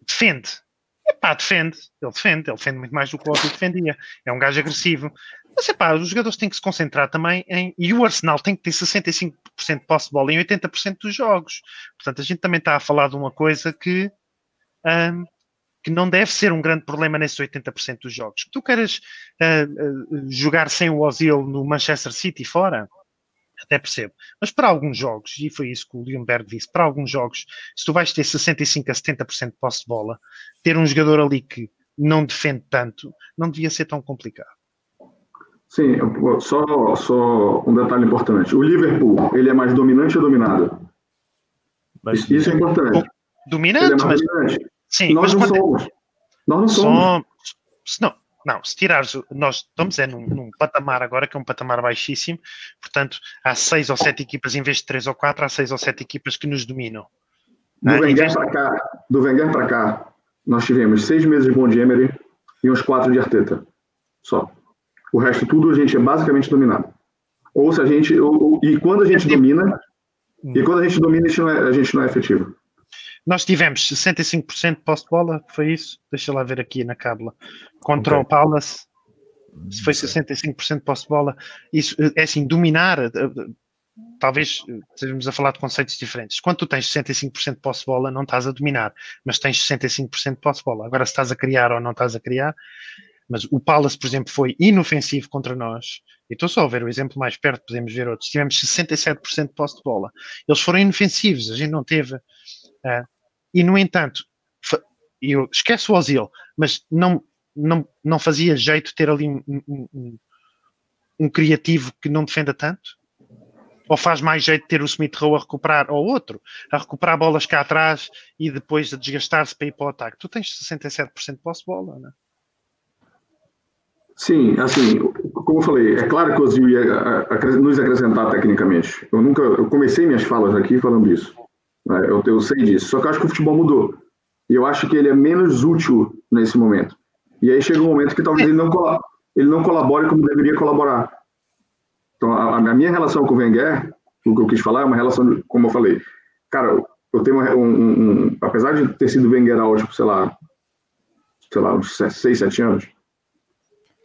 S2: Defende. Epá, defende. Ele defende. Ele defende muito mais do que o Ozil defendia. É um gajo agressivo. Mas, epá, os jogadores têm que se concentrar também em... E o Arsenal tem que ter 65% de posse de bola em 80% dos jogos. Portanto, a gente também está a falar de uma coisa que... ahm, que não deve ser um grande problema nesses 80% dos jogos. Tu queres ah, ah, jogar sem o Ozil no Manchester City fora, até percebo. Mas para alguns jogos, e foi isso que o Leonberg disse, para alguns jogos, se tu vais ter 65% a 70% de posse de bola, ter um jogador ali que não defende tanto, não devia ser tão complicado.
S4: Sim, só, só um detalhe importante. O Liverpool, ele é mais dominante ou dominado?
S1: Mas,
S4: Isso, é importante. É
S2: Dominante,
S4: mais
S2: mas
S4: dominante.
S2: sim,
S4: Nós
S2: mas
S4: não
S2: quando-
S4: somos. Nós não somos.
S2: Se não, não, se tirares, nós estamos é num, num patamar agora que é um patamar baixíssimo, portanto, há seis ou sete equipas em vez de três ou quatro, há seis ou sete equipas que nos dominam.
S4: Do
S2: em
S4: Wenger para cá, do Wenger para cá, nós tivemos seis meses de bom de Emery e uns quatro de Arteta. Só. O resto tudo a gente é basicamente dominado. Ou se a gente. ou- ou- e quando a gente domina, e quando a gente domina, a gente não é, a gente não é efetivo.
S2: Nós tivemos 65% de posse de bola, foi isso? Deixa lá ver aqui na cábula. Contra
S1: Ok.
S2: o Palace, se foi 65% de posse de bola. Isso eh, é assim, dominar, eh, eh, talvez estejamos a falar de conceitos diferentes. Quando tu tens 65% de posse de bola, não estás a dominar, mas tens 65% de posse de bola. Agora, se estás a criar ou não estás a criar, mas o Palace, por exemplo, foi inofensivo contra nós. E estou só a ver o exemplo mais perto, podemos ver outros. Tivemos 67% de posse de bola. Eles foram inofensivos, a gente não teve. Ah, e, no entanto, eu esqueço o Ozil, mas não, não, não fazia jeito ter ali um, um- um- um criativo que não defenda tanto? Ou faz mais jeito ter o Smith Rowe a recuperar, ou outro, a recuperar bolas cá atrás e depois a desgastar-se para ir para o ataque? Tu tens 67% de posse de bola, não é?
S4: Sim, assim, como eu falei, é claro que o Ozil ia nos acrescentar tecnicamente. Eu nunca, eu comecei minhas falas aqui falando isso. Né? Eu, eu sei disso. Só que eu acho que o futebol mudou. E eu acho que ele é menos útil nesse momento. E aí chega um momento que talvez ele não, ele não colabore como deveria colaborar. Então, a, a minha relação com o Wenger, o que eu quis falar, é uma relação, como eu falei, cara, eu tenho um, um- um- apesar de ter sido Wenger há, tipo, sei lá, sei lá, uns 6, 7 anos,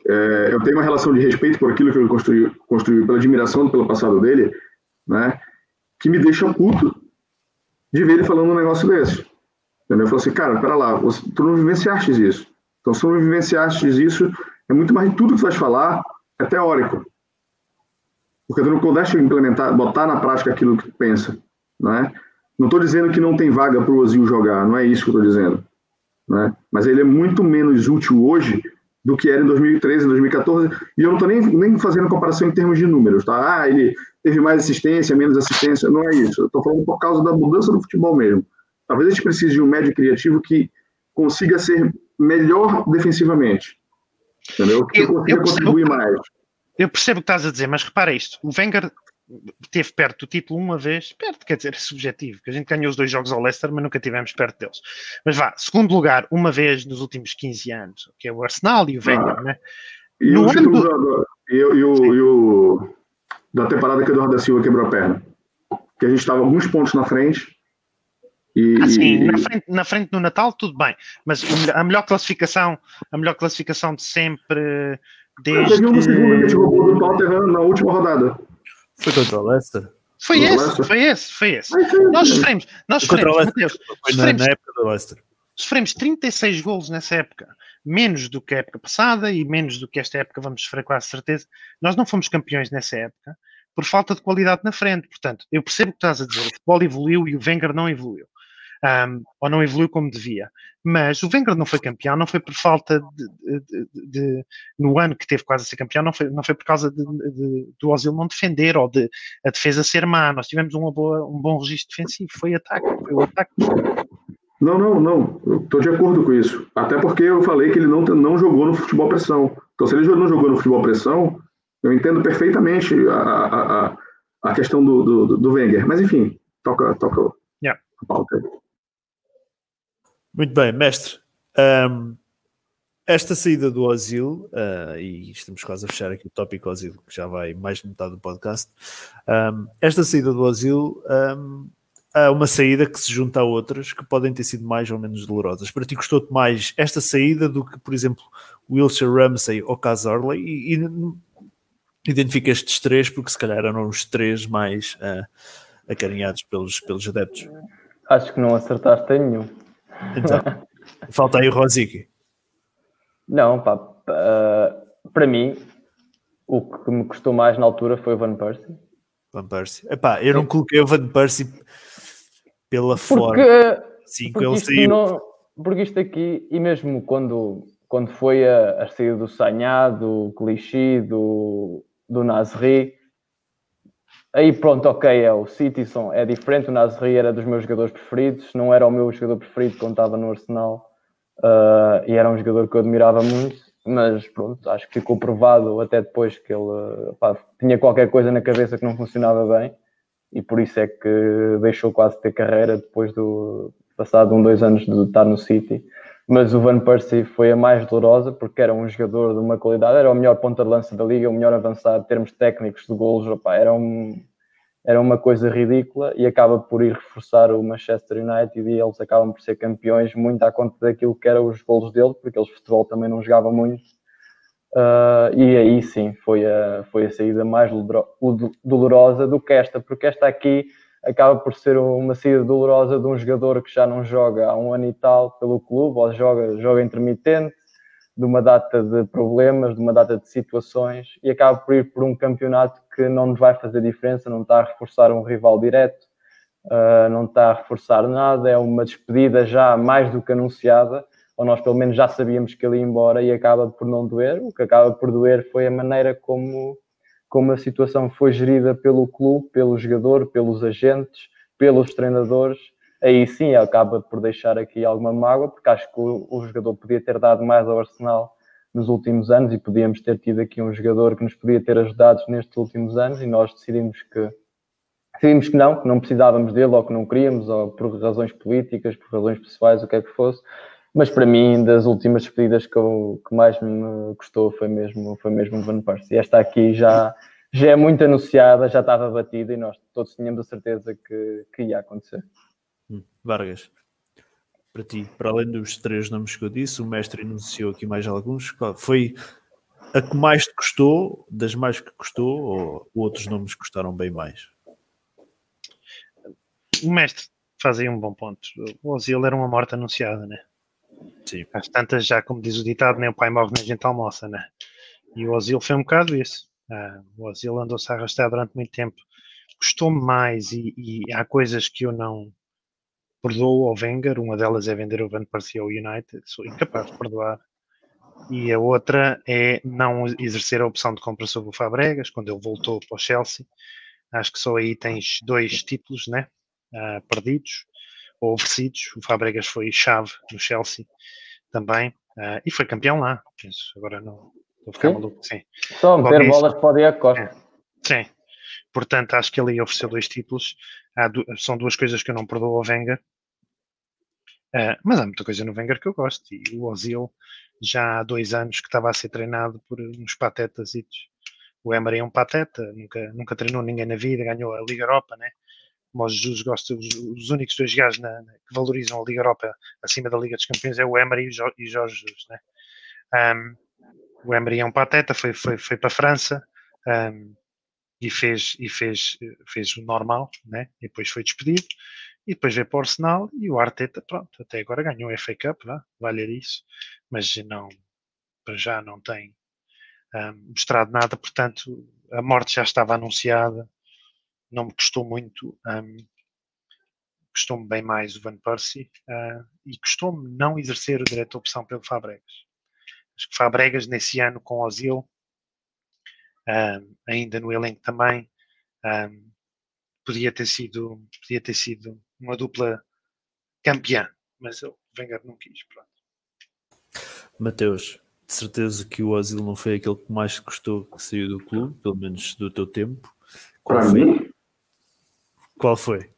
S4: é, eu tenho uma relação de respeito por aquilo que ele construiu, construiu pela admiração pelo passado dele, né, que me deixa puto de ver ele falando um negócio desse. Entendeu? Eu falo assim, cara, pera lá, você, tu não vivenciaste isso. Então, se tu não vivenciaste isso, é muito mais de tudo que tu vais falar, é teórico. Porque tu não pudeste implementar, botar na prática aquilo que tu pensa, não é? Não estou dizendo que não tem vaga para o Ozil jogar, não é isso que eu estou dizendo. Né? Mas ele é muito menos útil hoje do que era em 2013, 2014, e eu não estou nem, nem fazendo comparação em termos de números, tá? Ah, ele teve mais assistência, menos assistência, não é isso. Eu estou falando por causa da mudança do futebol mesmo. Talvez a gente precise de um médio criativo que consiga ser melhor defensivamente, entendeu? Que
S2: Eu-
S4: consiga
S2: eu percebo-
S4: contribuir mais.
S2: Eu percebo o que estás a dizer, mas repara isto: o Wenger teve perto do título uma vez, perto, quer dizer, é subjetivo, que a gente ganhou os dois jogos ao Leicester, mas nunca tivemos perto deles. Mas vá, segundo lugar, uma vez nos últimos 15 anos, que é o Arsenal e o Wenger,
S4: Ah.
S2: né?
S4: E
S2: No
S4: o
S2: ano do-
S4: do- e, o- e o- da temporada que o Eduardo da Silva quebrou a perna. Que a gente estava alguns pontos na frente. E,
S2: Assim,
S4: e-
S2: na frente, na frente no Natal, tudo bem, mas a melhor classificação, a melhor classificação de sempre, desde.
S4: Teve um segundo que a gente roubou do Tottenham na última rodada.
S1: Foi contra o Leicester.
S2: Foi esse,
S4: Leicester.
S2: foi esse, foi esse. Nós sofremos, nós sofremos. Mateus, sofremos
S1: na época do Leicester.
S2: sofremos 36 golos nessa época, menos do que a época passada e menos do que esta época vamos sofrer quase certeza. Nós não fomos campeões nessa época por falta de qualidade na frente. Portanto, eu percebo o que estás a dizer. O futebol evoluiu e o Wenger não evoluiu. Ahm, ou não evoluiu como devia. Mas o Wenger não foi campeão, não foi por falta de, de- de- no ano que teve quase a ser campeão, não foi, não foi por causa de, do Ozil não defender ou de a defesa ser má. Nós tivemos boa, um bom registro defensivo, foi ataque, foi o ataque.
S4: Não, não, não. Estou de acordo com isso. Até porque eu falei que ele não, não jogou no futebol pressão. Então, se ele não jogou no futebol pressão, eu entendo perfeitamente a, a, a, a questão do, do, do Wenger. Mas, enfim, toca, toca
S2: Yeah.
S4: a pauta aí.
S1: Muito bem, mestre. Ahm, esta saída do Ozil, ah, e estamos quase a fechar aqui o tópico Ozil, que já vai mais de metade do podcast. Ahm, esta saída do Ozil ahm, é uma saída que se junta a outras que podem ter sido mais ou menos dolorosas. Para ti gostou-te mais esta saída do que, por exemplo, Wilshire Ramsey ou Cazorley? E, e identifica estes três porque se calhar eram os três mais ah, acarinhados pelos, pelos adeptos.
S3: Acho que não acertaste em nenhum.
S1: Então, falta aí o Rosicky.
S3: Não, pá, pá, para mim, o que me custou mais na altura foi o Van Persie.
S1: Van Persie. Epá, eu não coloquei o Van Persie pela forma.
S3: Porque,
S1: Sim, que
S3: porque,
S1: ele
S3: isto
S1: saiu.
S3: não- porque isto aqui, e mesmo quando, quando foi a, a saída do Sanhá, do Clichy, do, do Nasri, aí pronto, ok, é o Citizen, é diferente, o Nasri era dos meus jogadores preferidos, não era o meu jogador preferido quando estava no Arsenal, ah, e era um jogador que eu admirava muito, mas pronto, acho que ficou provado até depois que ele pá, tinha qualquer coisa na cabeça que não funcionava bem, e por isso é que deixou quase de ter carreira depois do passado um, dois anos de estar no City. Mas o Van Persie foi a mais dolorosa porque era um jogador de uma qualidade, era o melhor ponta de lança da liga, o melhor avançado, em termos técnicos de golos, opá, era um, era uma coisa ridícula e acaba por ir reforçar o Manchester United e eles acabam por ser campeões muito à conta daquilo que eram os golos dele, porque eles futebol também não jogavam muito. Uh, e aí sim foi a, foi a saída mais dolorosa do que esta, porque esta aqui acaba por ser uma saída dolorosa de um jogador que já não joga há um ano e tal pelo clube, ou joga, joga intermitente, de uma data de problemas, de uma data de situações, e acaba por ir por um campeonato que não nos vai fazer diferença, não está a reforçar um rival direto, uh, não está a reforçar nada, é uma despedida já mais do que anunciada, ou nós pelo menos já sabíamos que ele ia embora e acaba por não doer. O que acaba por doer foi a maneira como como a situação foi gerida pelo clube, pelo jogador, pelos agentes, pelos treinadores, aí sim acaba por deixar aqui alguma mágoa, porque acho que o, o, jogador podia ter dado mais ao Arsenal nos últimos anos e podíamos ter tido aqui um jogador que nos podia ter ajudado nestes últimos anos e nós decidimos que decidimos que não, que não precisávamos dele ou que não queríamos, ou por razões políticas, por razões pessoais, o que é que fosse. Mas para mim, das últimas despedidas que, eu, que mais me gostou foi mesmo, foi mesmo o Van Persie. Esta aqui já, já é muito anunciada, já estava batida e nós todos tínhamos a certeza que, que ia acontecer.
S1: Hum, Vargas, para ti, para além dos três nomes que eu disse, o mestre anunciou aqui mais alguns. Foi a que mais te custou, das mais que custou, ou outros nomes custaram bem mais?
S2: O mestre faz aí um bom ponto. O Ozil era uma morte anunciada, né?
S1: Sim.
S2: Às tantas, já como diz o ditado, nem o pai morre nem a gente almoça, né? E o Ozil foi um bocado isso. Ah, o Ozil andou-se a arrastar durante muito tempo. Custou-me mais e, e, há coisas que eu não perdoo ao Wenger. Uma delas é vender o Van Persie ao United. Sou incapaz de perdoar. E a outra é não exercer a opção de compra sobre o Fabregas, quando ele voltou para o Chelsea. Acho que só aí tens dois títulos, né? Uh, perdidos oferecidos. O Fabregas foi chave no Chelsea também uh, e foi campeão lá. Penso, agora não estou a ficar
S3: Sim.
S2: maluco. Sim.
S3: Só meter
S2: Qualquer
S3: bolas para o Diego Costa.
S2: É. Sim. Portanto, acho que ele ofereceu dois títulos. Du- são duas coisas que eu não perdoo ao Wenger. Uh, mas há muita coisa no Wenger que eu gosto. E o Ozil já há dois anos que estava a ser treinado por uns patetas. O Emery é um pateta, nunca, nunca treinou ninguém na vida, ganhou a Liga Europa, né? Como os Jesus gosta, os, os únicos dois gajos na- que valorizam a Liga Europa acima da Liga dos Campeões é o Emery e o Jo- o Jorge Jesus, né? Um, o Emery é um pateta, foi, foi, foi para a França um, e, fez, e fez, fez o normal, né? e depois foi despedido, e depois veio para o Arsenal e o Arteta, pronto, até agora ganhou a FA Cup, vá, vale isso, mas não, para já não tem um, mostrado nada, portanto a morte já estava anunciada, não me custou muito, um, custou-me bem mais o Van Persie uh, e custou-me não exercer o direito de opção pelo Fabregas. Acho que Fabregas nesse ano com Ozil, um, ainda no elenco também, um, podia ter sido podia ter sido uma dupla campeã, mas o Wenger não quis. Pronto.
S1: Mateus, de certeza que o Ozil não foi aquele que mais custou que saiu do clube, pelo menos do teu tempo. Qual
S4: Para
S1: foi?
S4: mim,
S1: Qual foi?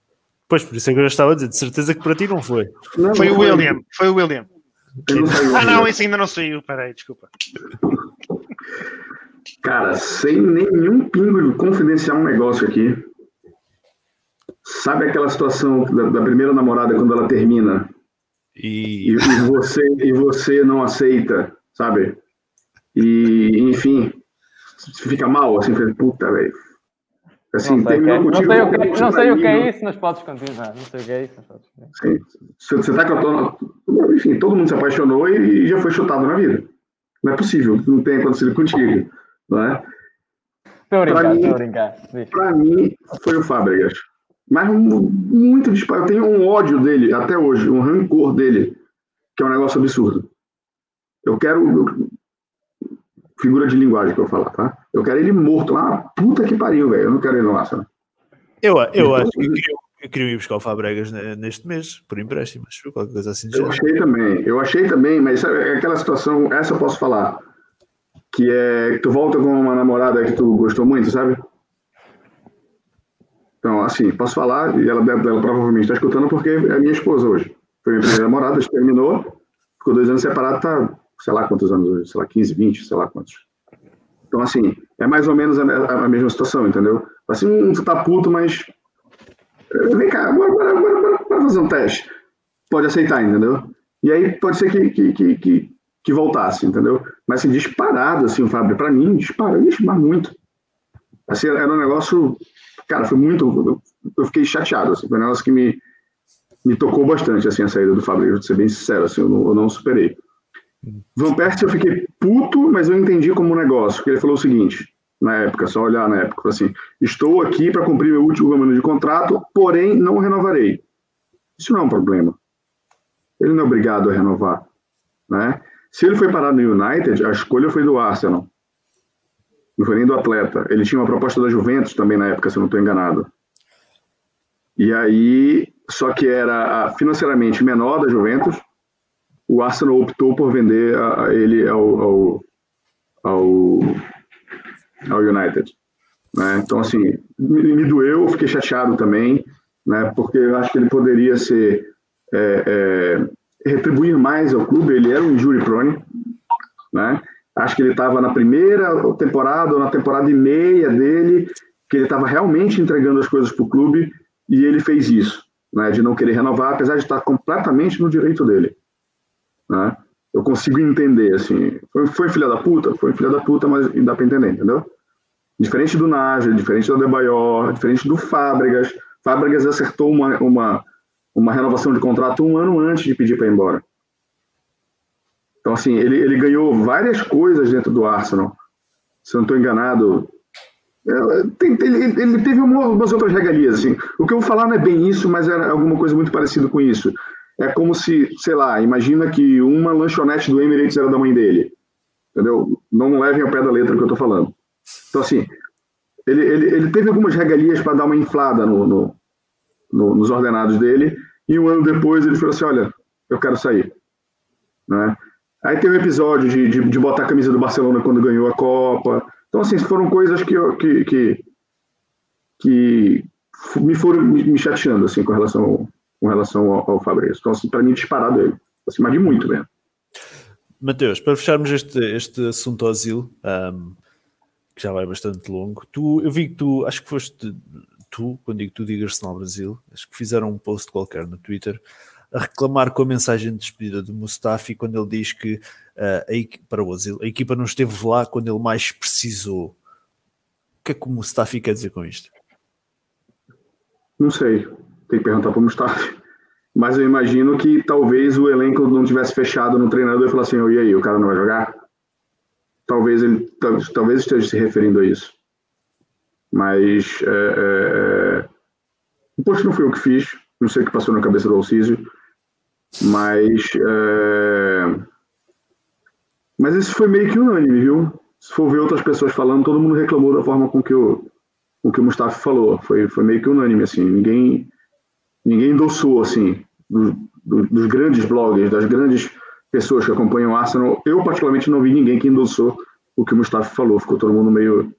S1: Pois, por isso é que eu já estava a dizer, de certeza que para ti não foi.
S4: não,
S2: Foi
S4: não
S2: o William, foi o William.
S4: Não
S2: Ah não, esse ainda não saiu, peraí, desculpa.
S4: Cara, sem nenhum pingo de confidenciar um negócio aqui. Sabe aquela situação da, da primeira namorada quando ela termina e,
S1: E
S4: e você e você não aceita, sabe? E enfim, fica mal assim, puta, velho. Assim,
S3: Não sei, o que é,
S4: terminou
S3: não sei o que,
S4: porque
S3: não
S4: você
S3: sei o que é isso, mas podes continuar. Não sei o que é isso, mas podes continuar.
S4: Sim. Você, você tá com a Enfim, todo mundo se apaixonou e, e já foi chutado na vida. Não é possível que não tenha acontecido contigo, não é?
S3: Estou a brincar,
S4: Pra mim-
S3: estou a brincar. Diz.
S4: Pra mim, foi o Fábregas. Mas um- muito disparado. Eu tenho um ódio dele até hoje, um rancor dele, que é um negócio absurdo. Eu quero. Figura de linguagem que eu falar, tá? Eu quero ele morto lá. Puta que pariu, velho. Eu não quero ele no Arsenal.
S1: eu, eu acho que eu queria, eu queria ir buscar o Fabregas ne- neste mês, por empréstimo, acho que qualquer coisa assim
S4: Eu achei também. Eu achei também, mas sabe, é aquela situação, essa eu posso falar. Que é que tu volta com uma namorada que tu gostou muito, sabe? Então, assim, posso falar, e ela, ela provavelmente está escutando porque é minha esposa hoje. Foi minha primeira namorada, terminou, ficou dois anos separado, tá, sei lá quantos anos hoje, sei lá, 15, 20, sei lá quantos. Então, assim, é mais ou menos a, a- mesma situação, entendeu? Assim, você tá puto, mas. eh, Vem cá, bora, bora, bora, bora, fazer um teste. Pode aceitar, entendeu? E aí pode ser que, que, que, que, que voltasse, entendeu? Mas assim, disparado, assim, o Fábio, pra mim, disparou, mas muito. Assim, era um negócio. Cara, foi muito. Eu, eu fiquei chateado, assim, foi um negócio que me, me tocou bastante, assim, a saída do Fábio, vou ser bem sincero, assim, eu não, eu não superei. Van Persie eu fiquei puto, mas eu entendi como um negócio, porque ele falou o seguinte, na época, só olhar na época, assim, estou aqui para cumprir meu último ano de contrato, porém não renovarei. Isso não é um problema. Ele não é obrigado a renovar, né? Se ele foi parar no United, a escolha foi do Arsenal. Não foi nem do atleta. Ele tinha uma proposta da Juventus também na época, se eu não estou enganado. E aí, só que era ah, financeiramente menor da Juventus, o Arsenal optou por vender a- a ele ao, ao, ao, ao United. né? Então, assim, me, me doeu, fiquei chateado também, né? porque eu acho que ele poderia ser é, é, retribuir mais ao clube. Ele era um injury prone, né? Acho que ele estava na primeira temporada ou na temporada e meia dele, que ele estava realmente entregando as coisas para o clube e ele fez isso, né? De não querer renovar, apesar de estar completamente no direito dele né? Eu consigo entender, assim, foi, foi filha da puta? Foi filha da puta, mas dá pra entender, entendeu? Diferente do Naja, diferente do Adebayor, diferente do Fábregas. Fábregas acertou uma, uma, uma renovação de contrato um ano antes de pedir para ir embora. Então, assim, ele, ele ganhou várias coisas dentro do Arsenal. Se eu não estou enganado, é, ele, teve uma- umas outras regalias. Assim. O que eu vou falar não é bem isso, mas era alguma coisa muito parecida com isso. É como se, sei lá, imagina que uma lanchonete do Emirates era da mãe dele. Entendeu? Não levem ao pé da letra o que eu estou falando. Então, assim, ele, ele, ele teve algumas regalias para dar uma inflada no, no- no- nos ordenados dele, e um ano depois ele falou assim: Olha, eu quero sair. Né? Aí tem um episódio de, de, de botar a camisa do Barcelona quando ganhou a Copa. Então, assim, foram coisas que, que, que, que me foram me, me chateando assim, com relação ao, com relação ao, ao Fabrício. Então, assim, para mim, disparado ele. Assim, mas de muito mesmo.
S1: Mateus, para fecharmos este, este assunto ao asilo, ahm, que já vai bastante longo, tu, eu vi que tu, acho que foste tu, quando digo tu, digo Arsenal Brasil, acho que fizeram um post qualquer no Twitter a reclamar com a mensagem de despedida do Mustafi quando ele diz que equi- para o asilo, a equipa não esteve lá quando ele mais precisou. O que é que o Mustafi quer dizer com isto?
S4: Não sei. Tem que perguntar para o Mustafa. Mas eu imagino que talvez o elenco não tivesse fechado no treinador e falar assim: "Oh, e aí, o cara não vai jogar? Talvez ele tal- talvez esteja se referindo a isso. Mas é, é, é, o post não foi eu que fiz, não sei o que passou na cabeça do Alcísio, mas é, mas isso foi meio que unânime, viu? Se for ver outras pessoas falando, todo mundo reclamou da forma com que o, com que o Mustafa falou. Foi, foi meio que unânime, assim. Ninguém, ninguém endossou, assim, do- do- dos grandes bloggers, das grandes pessoas que acompanham o Arsenal. Eu, particularmente, não vi ninguém que endossou o que o Mustafa falou. Ficou todo mundo meio,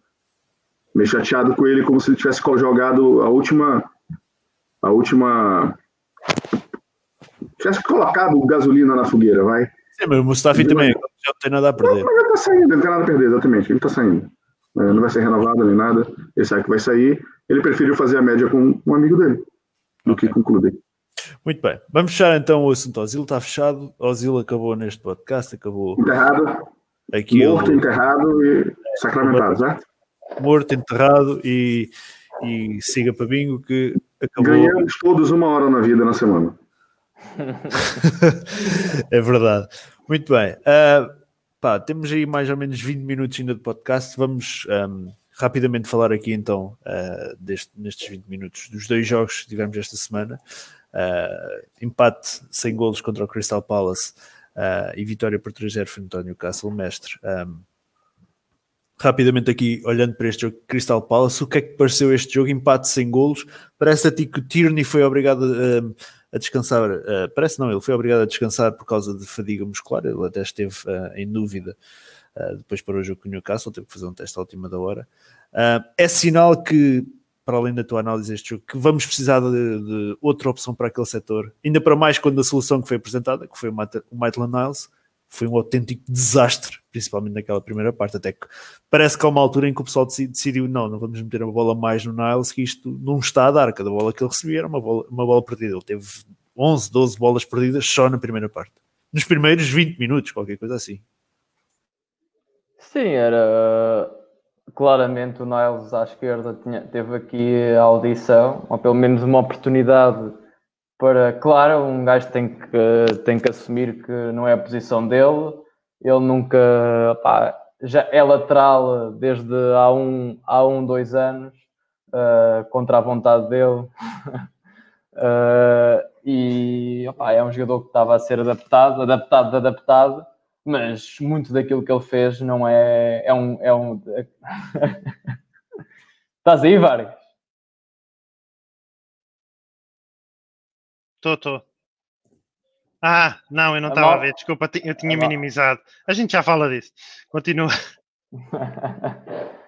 S4: meio chateado com ele, como se ele tivesse jogado a última... A última... Tivesse colocado gasolina na fogueira, vai.
S1: Sim, mas o Mustafi também já não tem nada a perder.
S4: Mas ele tá saindo, ele não tem nada a perder, exatamente. Ele tá saindo. É, não vai ser renovado nem nada. Ele sabe que vai sair. Ele preferiu fazer a média com um amigo dele do que clube.
S1: Muito bem, vamos fechar então o assunto ao asilo, está fechado. O asilo acabou neste podcast, acabou
S4: Enterrado,
S1: aqui
S4: morto, enterrado e sacramentado, certo?
S1: morto, enterrado e, e siga para bingo que acabou.
S4: Ganhamos todos uma hora na vida na semana.
S1: é verdade. Muito bem. Ah, pá, temos aí mais ou menos 20 minutos ainda de podcast. Vamos ahm, rapidamente falar aqui então ah, deste, nestes 20 minutos dos dois jogos que tivemos esta semana. Ah, empate sem golos contra o Crystal Palace ah, e vitória por 3-0 frente ao Newcastle Mestre. Ahm, rapidamente aqui, olhando para este jogo Crystal Palace, o que é que pareceu este jogo? Empate sem golos. Parece a ti que o Tierney foi obrigado a, a descansar. eh, parece não, ele foi obrigado a descansar por causa de fadiga muscular. Ele até esteve em dúvida eh, depois para o jogo com o Newcastle, teve que fazer um teste à última da hora. Ah, é sinal que, para além da tua análise deste jogo, que vamos precisar de, de outra opção para aquele setor, ainda para mais quando a solução que foi apresentada, que foi o Maitland Niles, foi um autêntico desastre principalmente naquela primeira parte. Até que parece que há uma altura em que o pessoal deci- decidiu: não, não vamos meter uma bola mais no Niles, que isto não está a dar. Cada bola que ele recebia era uma bola, uma bola perdida. Ele teve 11, 12 bolas perdidas só na primeira parte. Nos primeiros 20 minutos, qualquer coisa assim.
S3: Sim, era claramente o Niles à esquerda tinha, teve aqui a audição, ou pelo menos uma oportunidade para, claro, um gajo tem que, tem que assumir que não é a posição dele, ele nunca, pá, já é lateral desde há um, há um dois anos, ah, contra a vontade dele, Ah, e opá, é um jogador que estava a ser adaptado, adaptado, adaptado, mas muito daquilo que ele fez não é. É um. É um... Estás aí, Vargas?
S2: Estou, estou. Ah, não, eu não
S3: Tá
S2: estava a ver, desculpa, eu tinha
S3: Tá
S2: minimizado. A gente já fala disso. Continua.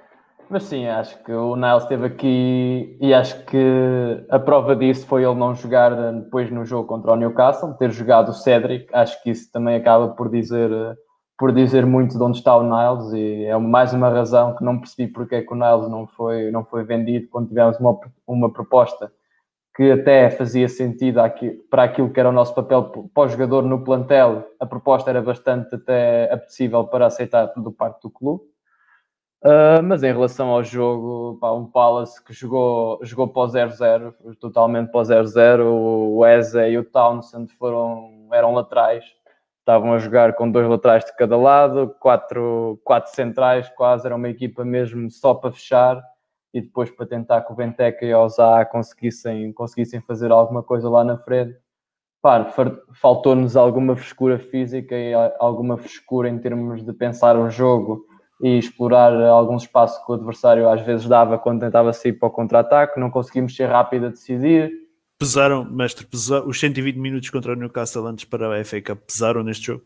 S3: Mas sim, acho que o Niles esteve aqui e acho que a prova disso foi ele não jogar depois no jogo contra o Newcastle, ter jogado o Cedric. Acho que isso também acaba por dizer, por dizer muito de onde está o Niles e é mais uma razão que não percebi porque é que o Niles não foi, não foi vendido quando tivemos uma, uma proposta que até fazia sentido para aquilo que era o nosso papel para o jogador no plantel. A proposta era bastante até apetecível para aceitar do parte do clube. Uh, mas em relação ao jogo, pá, um Palace que jogou, jogou para o 0-0, totalmente para o 0-0. O Eze e o Townsend foram, eram laterais, estavam a jogar com dois laterais de cada lado, quatro, quatro centrais, quase era uma equipa mesmo só para fechar e depois para tentar que o Benteca e o Zaha conseguissem, conseguissem fazer alguma coisa lá na frente. Faltou-nos alguma frescura física e alguma frescura em termos de pensar o jogo e explorar alguns espaços que o adversário às vezes dava quando tentava sair para o contra-ataque. Não conseguimos ser rápido a decidir.
S1: Pesaram, mestre, pesa- os 120 minutos contra o Newcastle antes para a FA Cup pesaram neste jogo?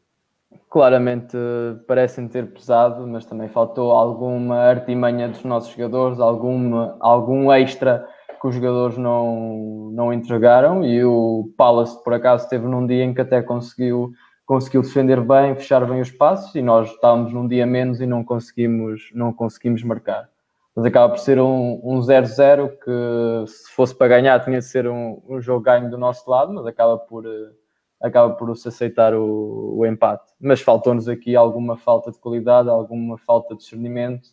S3: Claramente eh, parecem ter pesado, mas também faltou alguma artimanha dos nossos jogadores, alguma, algum extra que os jogadores não, não entregaram. E o Palace, por acaso, esteve num dia em que até conseguiu, conseguiu defender bem, fechar bem os passos, e nós estávamos num dia menos e não conseguimos, não conseguimos marcar. Mas acaba por ser um um 0-0 que, se fosse para ganhar, tinha de ser um, um jogo ganho do nosso lado, mas acaba por. eh, acaba por se aceitar o, o empate. Mas faltou-nos aqui alguma falta de qualidade, alguma falta de discernimento.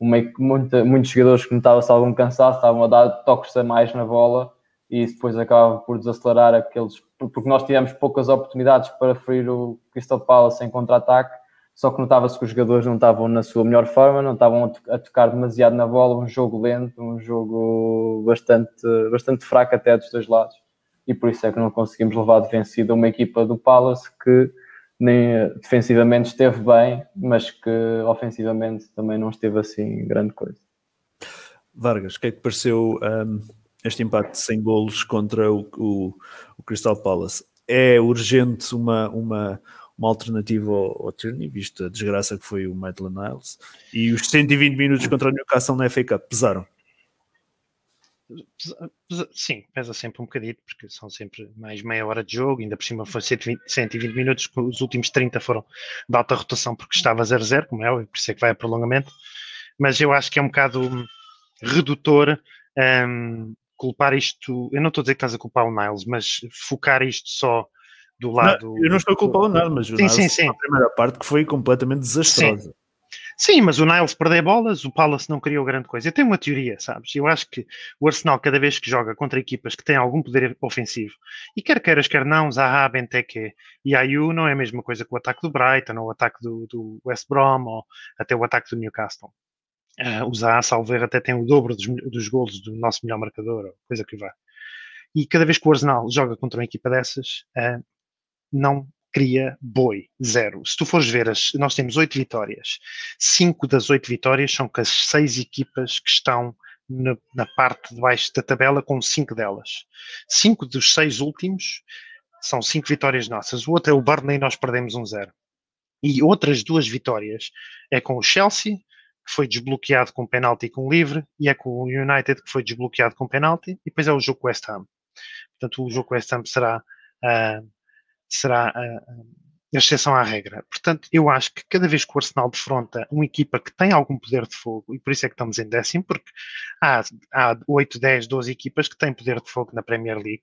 S3: Uma, muita, muitos jogadores que notavam-se algum cansaço, estavam a dar toques a mais na bola e isso depois acaba por desacelerar aqueles. Porque nós tivemos poucas oportunidades para ferir o Crystal Palace em contra-ataque, só que notava-se que os jogadores não estavam na sua melhor forma, não estavam a, to- a tocar demasiado na bola, um jogo lento, um jogo bastante, bastante fraco até dos dois lados e por isso é que não conseguimos levar de vencida uma equipa do Palace que nem defensivamente esteve bem, mas que ofensivamente também não esteve assim grande coisa.
S1: Vargas, o que é que pareceu um, este empate sem golos contra o, o- o Crystal Palace? É urgente uma, uma, uma alternativa ao, ao Tierney, visto a desgraça que foi o Maitland Niles, e os 120 minutos contra o Newcastle na FA Cup pesaram.
S2: Pesa- pesa- Sim, pesa sempre um bocadito, porque são sempre mais meia hora de jogo, ainda por cima foi 120, 120 minutos, os últimos 30 foram de alta rotação porque estava 0-0, como é por isso é que vai a prolongamento. Mas eu acho que é um bocado redutor hum, culpar isto. Eu não estou a dizer que estás a culpar o Niles, mas focar isto só do lado.
S1: Não, eu não estou a culpar o nada, mas o
S2: Sim,
S1: Niles
S2: sim, sim.
S1: a primeira parte que foi completamente desastrosa.
S2: Sim, mas o Niles perder bolas, o Palace não criou grande coisa. Eu tenho uma teoria, sabes? Eu acho que o Arsenal, cada vez que joga contra equipas que têm algum poder ofensivo, e quer queiras, quer não, Zaha, Benteke e Ayu não é a mesma coisa que o ataque do Brighton, ou o ataque do, do West Brom, ou até o ataque do Newcastle. Ah, o Zaha, salvo até tem o dobro dos, dos golos do nosso melhor marcador, coisa que vá. E cada vez que o Arsenal joga contra uma equipa dessas, ah, não cria boi, zero. Se tu fores ver, as, nós temos oito vitórias. Cinco das oito vitórias são com as seis equipas que estão na, na parte de baixo da tabela, com cinco delas. Cinco dos seis últimos são cinco vitórias nossas. O outro é o Burnley e nós perdemos um zero. E outras duas vitórias é com o Chelsea, que foi desbloqueado com penalti e com livre, e é com o United, que foi desbloqueado com penalti, e depois é o jogo West Ham. Portanto, o jogo West Ham será, ah, será ah, exceção à regra. Portanto, eu acho que cada vez que o Arsenal defronta uma equipa que tem algum poder de fogo, e por isso é que estamos em décimo, porque há, há 8, 10, 12 equipas que têm poder de fogo na Premier League.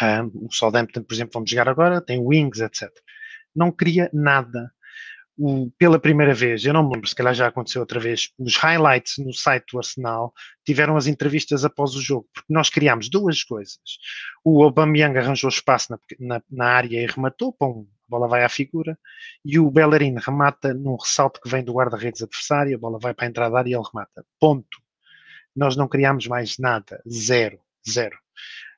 S2: Ah, o Southampton, por exemplo, vamos jogar agora, tem Wings, etc. Não cria nada. O- pela primeira vez, eu não me lembro, se calhar já aconteceu outra vez, os highlights no site do Arsenal tiveram as entrevistas após o jogo, porque nós criámos duas coisas. O Aubameyang arranjou espaço na, na- na área e rematou, pum, a bola vai à figura, e o Bellerin remata num ressalto que vem do guarda-redes adversário, a bola vai para a entrada da área e ele remata. Ponto. Nós não criámos mais nada. Zero. Zero.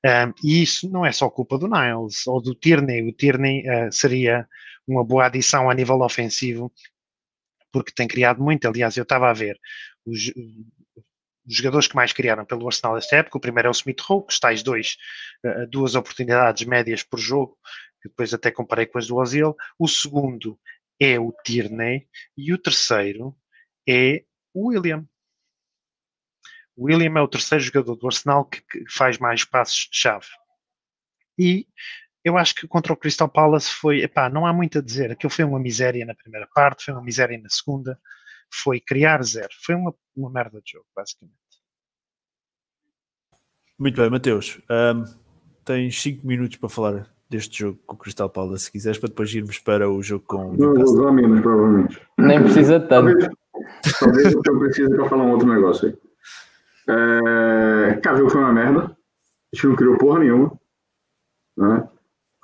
S2: Um, e isso não é só culpa do Niles ou do Tierney. O Tierney uh, seria uma boa adição a nível ofensivo, porque tem criado muito. Aliás, eu estava a ver os, os jogadores que mais criaram pelo Arsenal esta época. O primeiro é o Smith Rowe, que está às dois, uh, duas oportunidades médias por jogo, que depois até comparei com as do Ozil. O segundo é o Tierney e o terceiro é o William. O William é o terceiro jogador do Arsenal que, que faz mais passos-chave. E eu acho que contra o Crystal Palace foi, epá, não há muito a dizer. Aquilo foi uma miséria na primeira parte, foi uma miséria na segunda, foi criar zero. Foi uma, uma merda de jogo, basicamente.
S1: Muito bem, Mateus. Um, tens 5 minutos para falar deste jogo com o Crystal Palace, se quiseres, para depois irmos para o jogo com o Newcastle.
S4: menos, provavelmente.
S3: Nem precisa tanto.
S4: Talvez, talvez o que eu precise para falar um outro negócio aí. É, cara, o jogo foi uma merda. A gente não criou porra nenhuma. Né?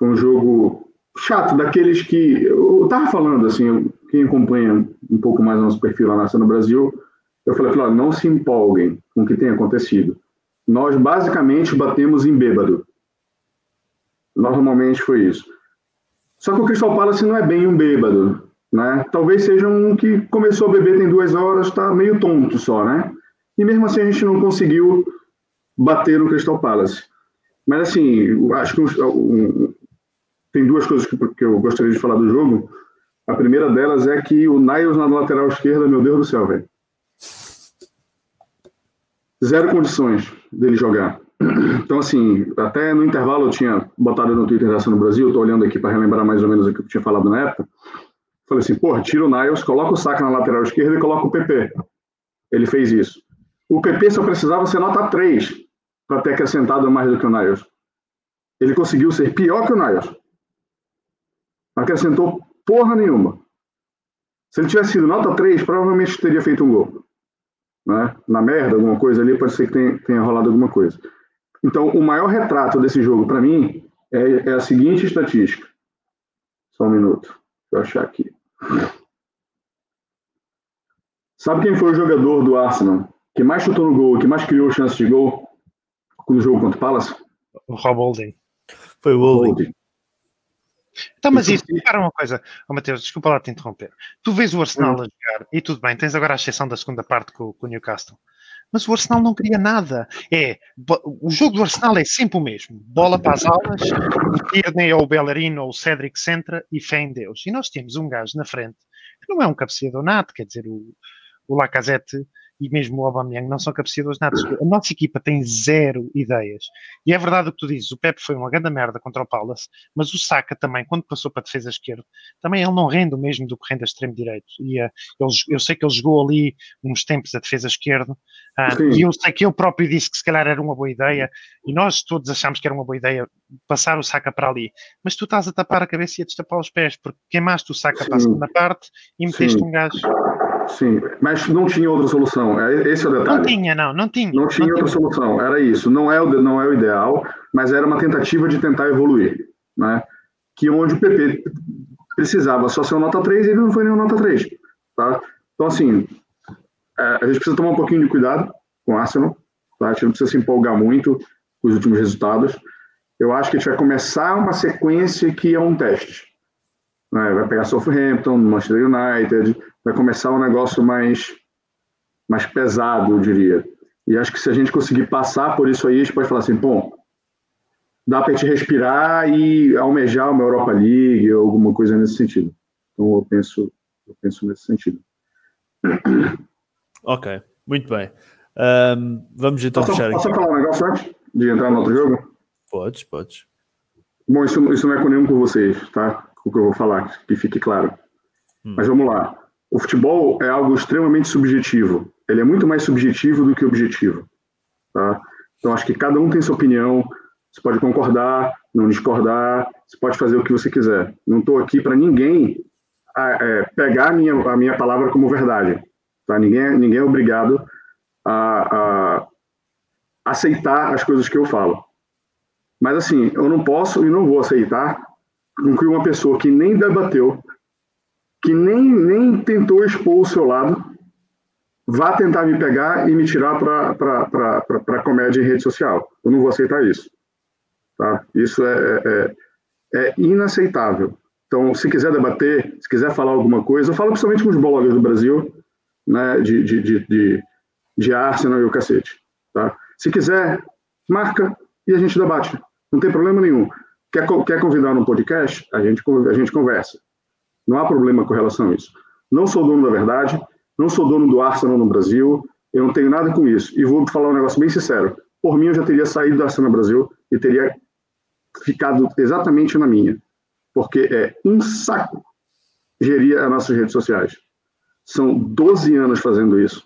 S4: Um jogo chato, daqueles que. Eu tava falando, assim, quem acompanha um pouco mais o nosso perfil lá na no Brasil, eu falei, falei, não se empolguem com o que tem acontecido. Nós basicamente batemos em bêbado. Normalmente foi isso. Só que o Crystal Palace não é bem um bêbado, né? Talvez seja um que começou a beber tem duas horas, está meio tonto só, né? E mesmo assim a gente não conseguiu bater no Crystal Palace. Mas assim, acho que um- tem duas coisas que, que eu gostaria de falar do jogo. A primeira delas é que o Niles na lateral esquerda, meu Deus do céu, velho. Zero condições dele jogar. Então, assim, até no intervalo eu tinha botado no Twitter da Ação no Brasil, tô olhando aqui para relembrar mais ou menos o que eu tinha falado na época. Falei assim, porra, tira o Niles, coloca o Saka na lateral esquerda e coloca o PP. Ele fez isso. O PP só precisava ser nota 3 para ter acrescentado mais do que o Niles. Ele conseguiu ser pior que o Niles. Não acrescentou porra nenhuma. Se ele tivesse sido nota 3, provavelmente teria feito um gol. Né? Na merda, alguma coisa ali, pode ser que tenha, tenha rolado alguma coisa. Então, o maior retrato desse jogo, para mim, é, é a seguinte estatística. Só um minuto. Deixa eu achar aqui. Sabe quem foi o jogador do Arsenal que mais chutou no gol, que mais criou chances de gol no jogo contra o Palace?
S2: O Rob Holding.
S1: Foi o Holding.
S2: Então, mas isso, para uma coisa, oh, Mateus, desculpa lá te interromper. Tu vês o Arsenal a jogar, e tudo bem, tens agora a exceção da segunda parte com, com o Newcastle. Mas o Arsenal não cria nada. É, o jogo do Arsenal é sempre o mesmo. Bola para as aulas, o Tierney ou o Bellerin ou o Cedric centra e fé em Deus. E nós temos um gajo na frente que não é um cabeceador nato, quer dizer, o, o Lacazette e mesmo o Aubameyang não são cabeceadores natos. A nossa equipa tem zero ideias. E é verdade o que tu dizes, o Pepe foi uma grande merda contra o Palace, mas o Saka também, quando passou para a defesa esquerda, também ele não rende o mesmo do que rende a extremo direito. E ele, eu sei que ele jogou ali uns tempos a defesa esquerda,
S4: Sim.
S2: e eu sei que eu próprio disse que se calhar era uma boa ideia, e nós todos achámos que era uma boa ideia passar o Saka para ali, mas tu estás a tapar a cabeça e a destapar os pés, porque queimaste o Saka para a segunda parte e meteste
S4: Sim.
S2: um gajo.
S4: Sim, mas não tinha outra solução. É- Esse é o detalhe.
S2: Não tinha, não, não tinha.
S4: Não tinha outra solução, era isso. Não é, o, não é o ideal, mas era uma tentativa de tentar evoluir. Né? Que onde o PP precisava só ser um nota 3, ele não foi nenhum nota 3. Tá? Então, assim, é, a gente precisa tomar um pouquinho de cuidado com o Arsenal. Tá? A gente não precisa se empolgar muito com os últimos resultados. Eu acho que a gente vai começar uma sequência que é um teste. né? Vai pegar Southampton, Manchester United, vai começar um negócio mais, mais pesado, eu diria. E acho que se a gente conseguir passar por isso aí, a gente pode falar assim, bom, dá para a gente respirar e almejar uma Europa League ou alguma coisa nesse sentido. Então eu penso, eu penso nesse sentido.
S1: Ok, muito bem. Ahm, vamos então
S4: Posso,
S1: fechar
S4: posso
S1: aqui.
S4: falar um negócio antes de entrar no outro jogo?
S1: Podes, podes.
S4: Bom, isso, isso não é com nenhum com vocês, tá? o que eu vou falar, que fique claro. Mas vamos lá. O futebol é algo extremamente subjetivo. Ele é muito mais subjetivo do que objetivo. Tá? Então, acho que cada um tem sua opinião. Você pode concordar, não discordar, você pode fazer o que você quiser. Não estou aqui para ninguém ah, é, pegar a minha, a minha palavra como verdade. Tá? Ninguém, ninguém é obrigado a, a aceitar as coisas que eu falo. Mas, assim, eu não posso e não vou aceitar com que uma pessoa que nem debateu, que nem, nem tentou expor o seu lado, vá tentar me pegar e me tirar para comédia em rede social. Eu não vou aceitar isso. Tá? Isso é, é, é inaceitável. Então, se quiser debater, se quiser falar alguma coisa, eu falo principalmente com os bloggers do Brasil, né, de, de, de, de, de Arsenal e o cacete. Tá? Se quiser, marca e a gente debate. Não tem problema nenhum. Quer, quer convidar num podcast? A gente, a gente conversa. Não há problema com relação a isso. Não sou dono da verdade, não sou dono do Arsenal no Brasil, eu não tenho nada com isso. E vou falar um negócio bem sincero. Por mim, eu já teria saído do Arsenal Brasil e teria ficado exatamente na minha. Porque é um saco gerir as nossas redes sociais. São 12 anos fazendo isso.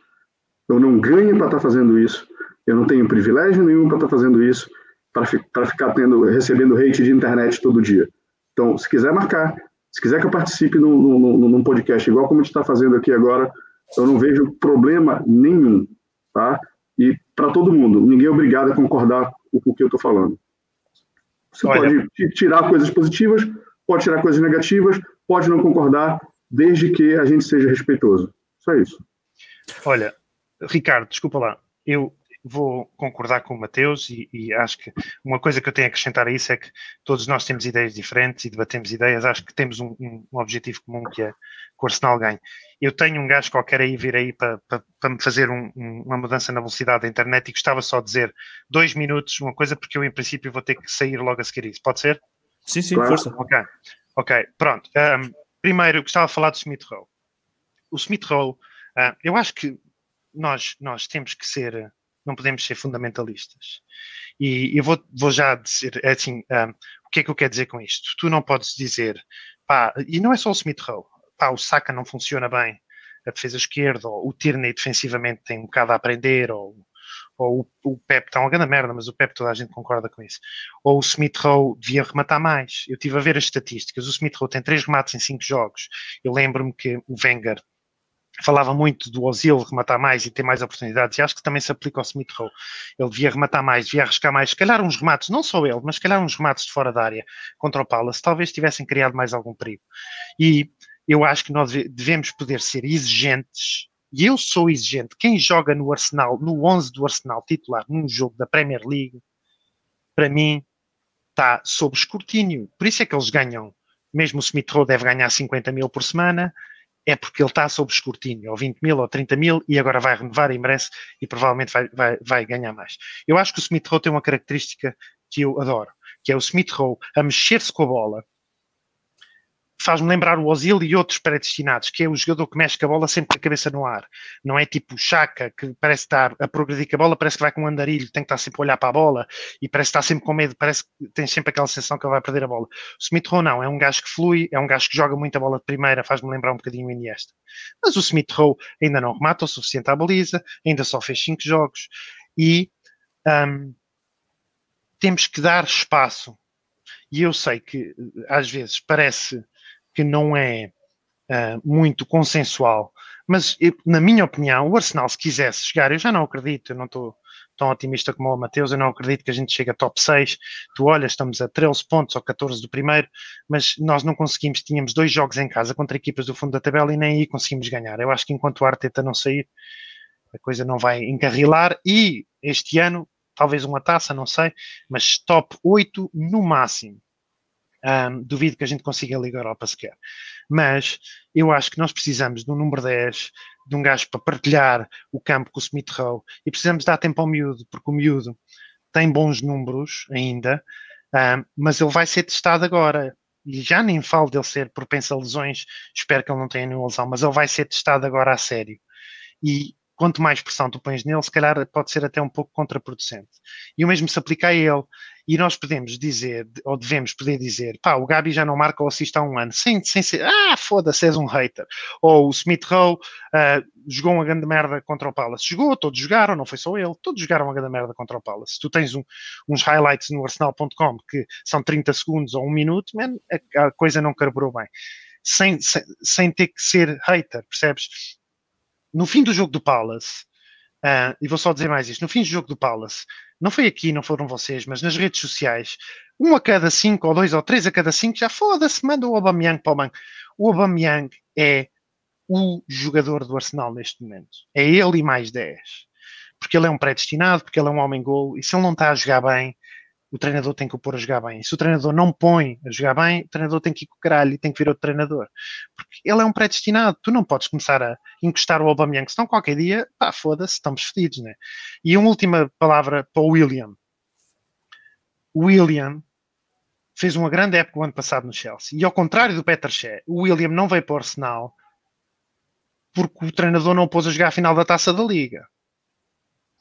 S4: Eu não ganho para estar fazendo isso. Eu não tenho privilégio nenhum para estar fazendo isso, para ficar tendo, recebendo hate de internet todo dia. Então, se quiser marcar, se quiser que eu participe num, num, num podcast, igual como a gente está fazendo aqui agora, eu não vejo problema nenhum, tá? E para todo mundo, ninguém é obrigado a concordar com o que eu estou falando. Você
S2: Olha-
S4: pode ti- tirar coisas positivas, pode tirar coisas negativas, pode não concordar, desde que a gente seja respeitoso. Só isso.
S2: Olha, Ricardo, desculpa lá, eu vou concordar com o Mateus e, e acho que uma coisa que eu tenho a acrescentar a isso é que todos nós temos ideias diferentes e debatemos ideias, acho que temos um, um- um objetivo comum que é que o Arsenal ganhe. Eu tenho um gajo qualquer aí vir aí para, para, para me fazer um- um- uma mudança na velocidade da internet e gostava só de dizer dois minutos, uma coisa, porque eu em princípio vou ter que sair logo a seguir isso. Pode ser?
S1: Sim, sim,
S4: Claro.
S1: força.
S2: Ok, ok, pronto. Ahm, primeiro, gostava de falar do Smith Rowe. O Smith Rowe, ah, eu acho que nós, nós temos que ser, não podemos ser fundamentalistas. E eu vou, vou já dizer, é assim, ahm, o que é que eu quero dizer com isto? Tu não podes dizer, pá, e não é só o Smith Rowe, pá, o Saka não funciona bem, a defesa esquerda, ou o Tierney defensivamente tem um bocado a aprender, ou, ou o, o Pep está uma grande merda, mas o Pep toda a gente concorda com isso ou o Smith Rowe devia rematar mais. Eu estive a ver as estatísticas. O Smith Rowe tem três remates em cinco jogos. Eu lembro-me que o Wenger falava muito do Ozil rematar mais e ter mais oportunidades, e acho que também se aplica ao Smith Rowe. Ele devia rematar mais, devia arriscar mais, se calhar uns remates, não só ele, mas se calhar uns remates de fora da área contra o Palace, talvez tivessem criado mais algum perigo. E eu acho que nós deve- devemos poder ser exigentes, e eu sou exigente. Quem joga no Arsenal, no 11 do Arsenal titular, num jogo da Premier League, para mim, está sob escrutínio. Por isso é que eles ganham. Mesmo o Smith Rowe deve ganhar 50 mil por semana, é porque ele está sob escrutínio, ou 20 mil, ou 30 mil, e agora vai renovar e merece, e provavelmente vai, vai, vai ganhar mais. Eu acho que o Smith Rowe tem uma característica que eu adoro, que é o Smith Rowe a mexer-se com a bola, faz-me lembrar o Ozil e outros predestinados, que é o jogador que mexe com a bola sempre com a cabeça no ar. Não é tipo o Chaka, que parece estar a progredir com a bola, parece que vai com um andarilho, tem que estar sempre a olhar para a bola e parece estar sempre com medo, parece que tem sempre aquela sensação que ele vai perder a bola. O Smith Rowe não, é um gajo que flui, é um gajo que joga muita bola de primeira, faz-me lembrar um bocadinho o Iniesta. Mas o Smith Rowe ainda não remata o suficiente à baliza, ainda só fez cinco jogos e hum, temos que dar espaço. E eu sei que às vezes parece que não é ah, muito consensual, mas na minha opinião, o Arsenal, se quisesse chegar, eu já não acredito, eu não estou tão otimista como o Mateus, eu não acredito que a gente chegue a top 6. Tu olhas, estamos a 13 pontos ou 14 do primeiro, mas nós não conseguimos, tínhamos dois jogos em casa contra equipas do fundo da tabela e nem aí conseguimos ganhar. Eu acho que enquanto o Arteta não sair, a coisa não vai encarrilar e este ano, talvez uma taça, não sei, mas top 8 no máximo. Ahm, duvido que a gente consiga a Europa sequer. Mas eu acho que nós precisamos de um número 10, de um gajo para partilhar o campo com o Smith Rowe e precisamos dar tempo ao miúdo, porque o miúdo tem bons números ainda, ahm, mas ele vai ser testado agora. E já nem falo dele ser propenso a lesões, espero que ele não tenha nenhuma lesão, mas ele vai ser testado agora a sério. E quanto mais pressão tu pões nele, se calhar pode ser até um pouco contraproducente. E o mesmo se aplica a ele. E nós podemos dizer, ou devemos poder dizer, pá, o Gabi já não marca ou assiste há um ano, sem, sem ser, ah, foda-se, és um hater. Ou o Smith Rowe ah, jogou uma grande merda contra o Palace. Jogou, todos jogaram, não foi só ele, todos jogaram uma grande merda contra o Palace. Tu tens um- uns highlights no arsenal.com que são 30 segundos ou um minuto, man, a, a coisa não carburou bem. Sem, sem, sem ter que ser hater, percebes? No fim do jogo do Palace, ah, e vou só dizer mais isto, no fim do jogo do Palace, não foi aqui, não foram vocês, mas nas redes sociais, um a cada cinco, ou dois, ou três a cada cinco, já foda-se, manda o Aubameyang para o banco. O Aubameyang é o jogador do Arsenal neste momento. É ele e mais 10. Porque ele é um predestinado, porque ele é um homem-gol, e se ele não está a jogar bem, o treinador tem que o pôr a jogar bem. Se o treinador não põe a jogar bem, o treinador tem que ir com o caralho e tem que vir outro treinador. Porque ele é um predestinado. Tu não podes começar a encostar o Aubameyang, senão qualquer dia, pá, foda-se, estamos fedidos, né? E uma última palavra para o William. O William fez uma grande época o ano passado no Chelsea. E ao contrário do Peter Shea, o William não veio para o Arsenal porque o treinador não o pôs a jogar a final da Taça da Liga.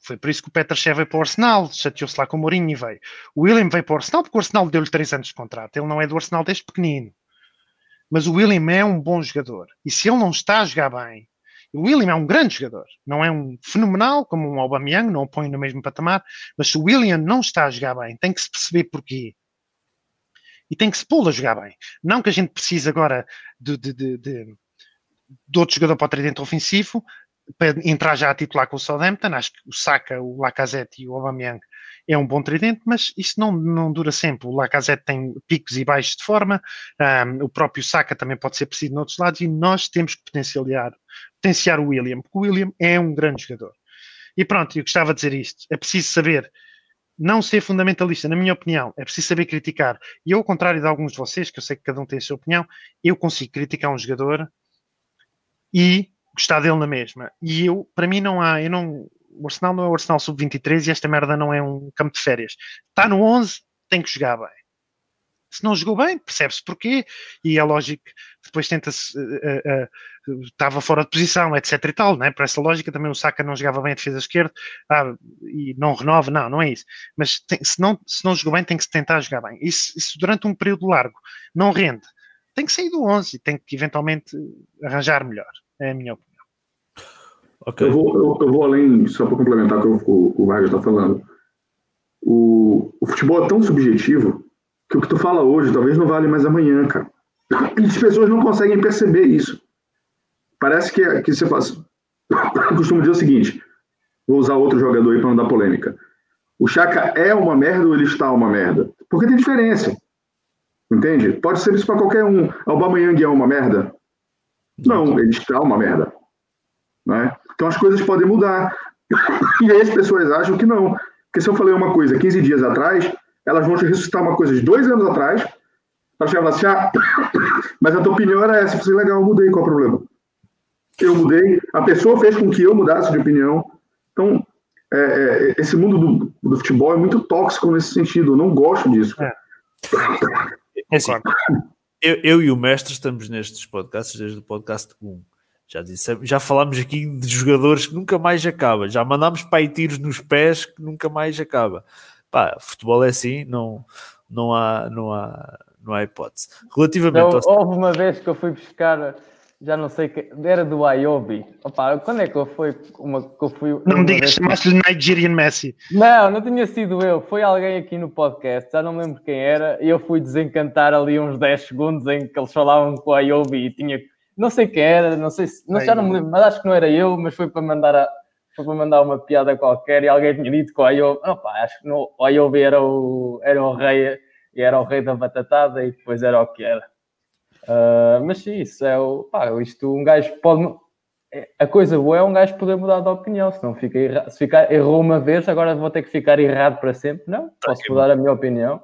S2: Foi por isso que o Peter Shea veio para o Arsenal, chateou-se lá com o Mourinho e veio. O William veio para o Arsenal porque o Arsenal deu-lhe 3 anos de contrato. Ele não é do Arsenal desde pequenino. Mas o William é um bom jogador. E se ele não está a jogar bem, o William é um grande jogador. Não é um fenomenal como um Aubameyang, não o põe no mesmo patamar. Mas se o William não está a jogar bem, tem que se perceber porquê. E tem que se pô-lo a jogar bem. Não que a gente precise agora de, de, de, de, de outro jogador para o tridente ofensivo, para entrar já a titular com o Southampton. Acho que o Saka, o Lacazette e o Aubameyang é um bom tridente, mas isso não, não dura sempre. O Lacazette tem picos e baixos de forma, um, o próprio Saka também pode ser preciso noutros lados e nós temos que potenciar, potenciar o William, porque o William é um grande jogador. E pronto, eu gostava de dizer isto. É preciso saber não ser fundamentalista, na minha opinião, é preciso saber criticar. E eu, ao contrário de alguns de vocês, que eu sei que cada um tem a sua opinião, eu consigo criticar um jogador e gostar dele na mesma. E eu, para mim, não há, eu não, o Arsenal não é o Arsenal sub-23 e esta merda não é um campo de férias. Está no 11, tem que jogar bem. Se não jogou bem, percebe-se porquê, e é lógico depois tenta-se, uh, uh, estava fora de posição, etc e tal, né? por essa lógica também o Saka não jogava bem a defesa esquerda ah, e não renova, não, não é isso. Mas tem, se, não, se não jogou bem, tem que se tentar jogar bem. Isso, isso durante um período largo não rende, tem que sair do 11 e tem que eventualmente arranjar melhor, é a minha opinião.
S1: Ok.
S4: Eu vou, eu, eu vou além, só para complementar o que o, o Vargas está falando. O, o futebol é tão subjetivo que o que tu fala hoje talvez não vale mais amanhã, cara. E as pessoas não conseguem perceber isso. Parece que, que você faz. Eu costumo dizer o seguinte: vou usar outro jogador aí para não dar polêmica. O Chaka é uma merda ou ele está uma merda? Porque tem diferença. Entende? Pode ser isso para qualquer um. Aubameyang é uma merda? Não, ele está uma merda. Né? Então as coisas podem mudar. E aí as pessoas acham que não. Porque se eu falei uma coisa 15 dias atrás, elas vão te ressuscitar uma coisa de dois anos atrás, para chegar assim, ah, mas a tua opinião era essa. Eu falei, legal, eu mudei, qual é o problema? Eu mudei, a pessoa fez com que eu mudasse de opinião. Então, é, é, esse mundo do, do futebol é muito tóxico nesse sentido. Eu não gosto disso.
S2: É.
S1: É assim, eu, eu e o mestre estamos nestes podcasts desde o podcast 1. Já, disse, já falámos aqui de jogadores que nunca mais acaba. Já mandámos para aí tiros nos pés que nunca mais acaba. Pá, futebol é assim, não, não, há, não, há, não há hipótese. Relativamente ao
S3: houve uma vez que eu fui buscar, já não sei que, era do Iobi. Opa, quando é que eu fui? Uma, que eu fui
S2: Não me digas chamaste-lhe Nigerian Messi.
S3: Não, não tinha sido eu. Foi alguém aqui no podcast, já não lembro quem era, e eu fui desencantar ali uns 10 segundos em que eles falavam com o Iobi e tinha. Não sei quem era, não sei se. Não, já não me lembro, mas acho que não era eu, mas foi para mandar a. Foi para mandar uma piada qualquer e alguém tinha dito que o Iobi. Opa, acho que no, o Iobi era o, era o rei e era o rei da batatada e depois era o que era. Ah, mas sim, isso é o. Pá, isto um gajo pode. é- A coisa boa é um gajo poder mudar de opinião, se não fica erra... se ficar errou uma vez, agora vou ter que ficar errado para sempre. Não, posso mudar a minha opinião.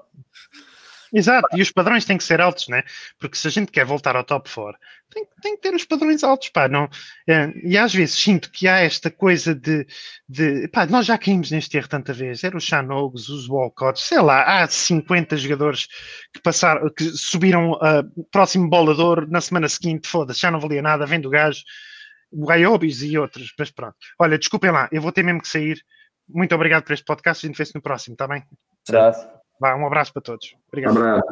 S2: Exato, e os padrões têm que ser altos, né? Porque se a gente quer voltar ao top 4, tem, tem que ter os padrões altos, pá. Não, é, e às vezes sinto que há esta coisa de, de. Pá, nós já caímos neste erro tanta vez. Era os Chanogos, os Walcotts, sei lá, há 50 jogadores que passaram, que subiram a próximo bolador na semana seguinte, foda-se, já não valia nada, vendo o gajo. o Ayobis e outros, mas pronto. Olha, desculpem lá, eu vou ter mesmo que sair. Muito obrigado por este podcast. A gente vê-se no próximo, está bem?
S3: Abraço.
S2: Vá, um abraço para todos. Obrigado.
S4: Abraço.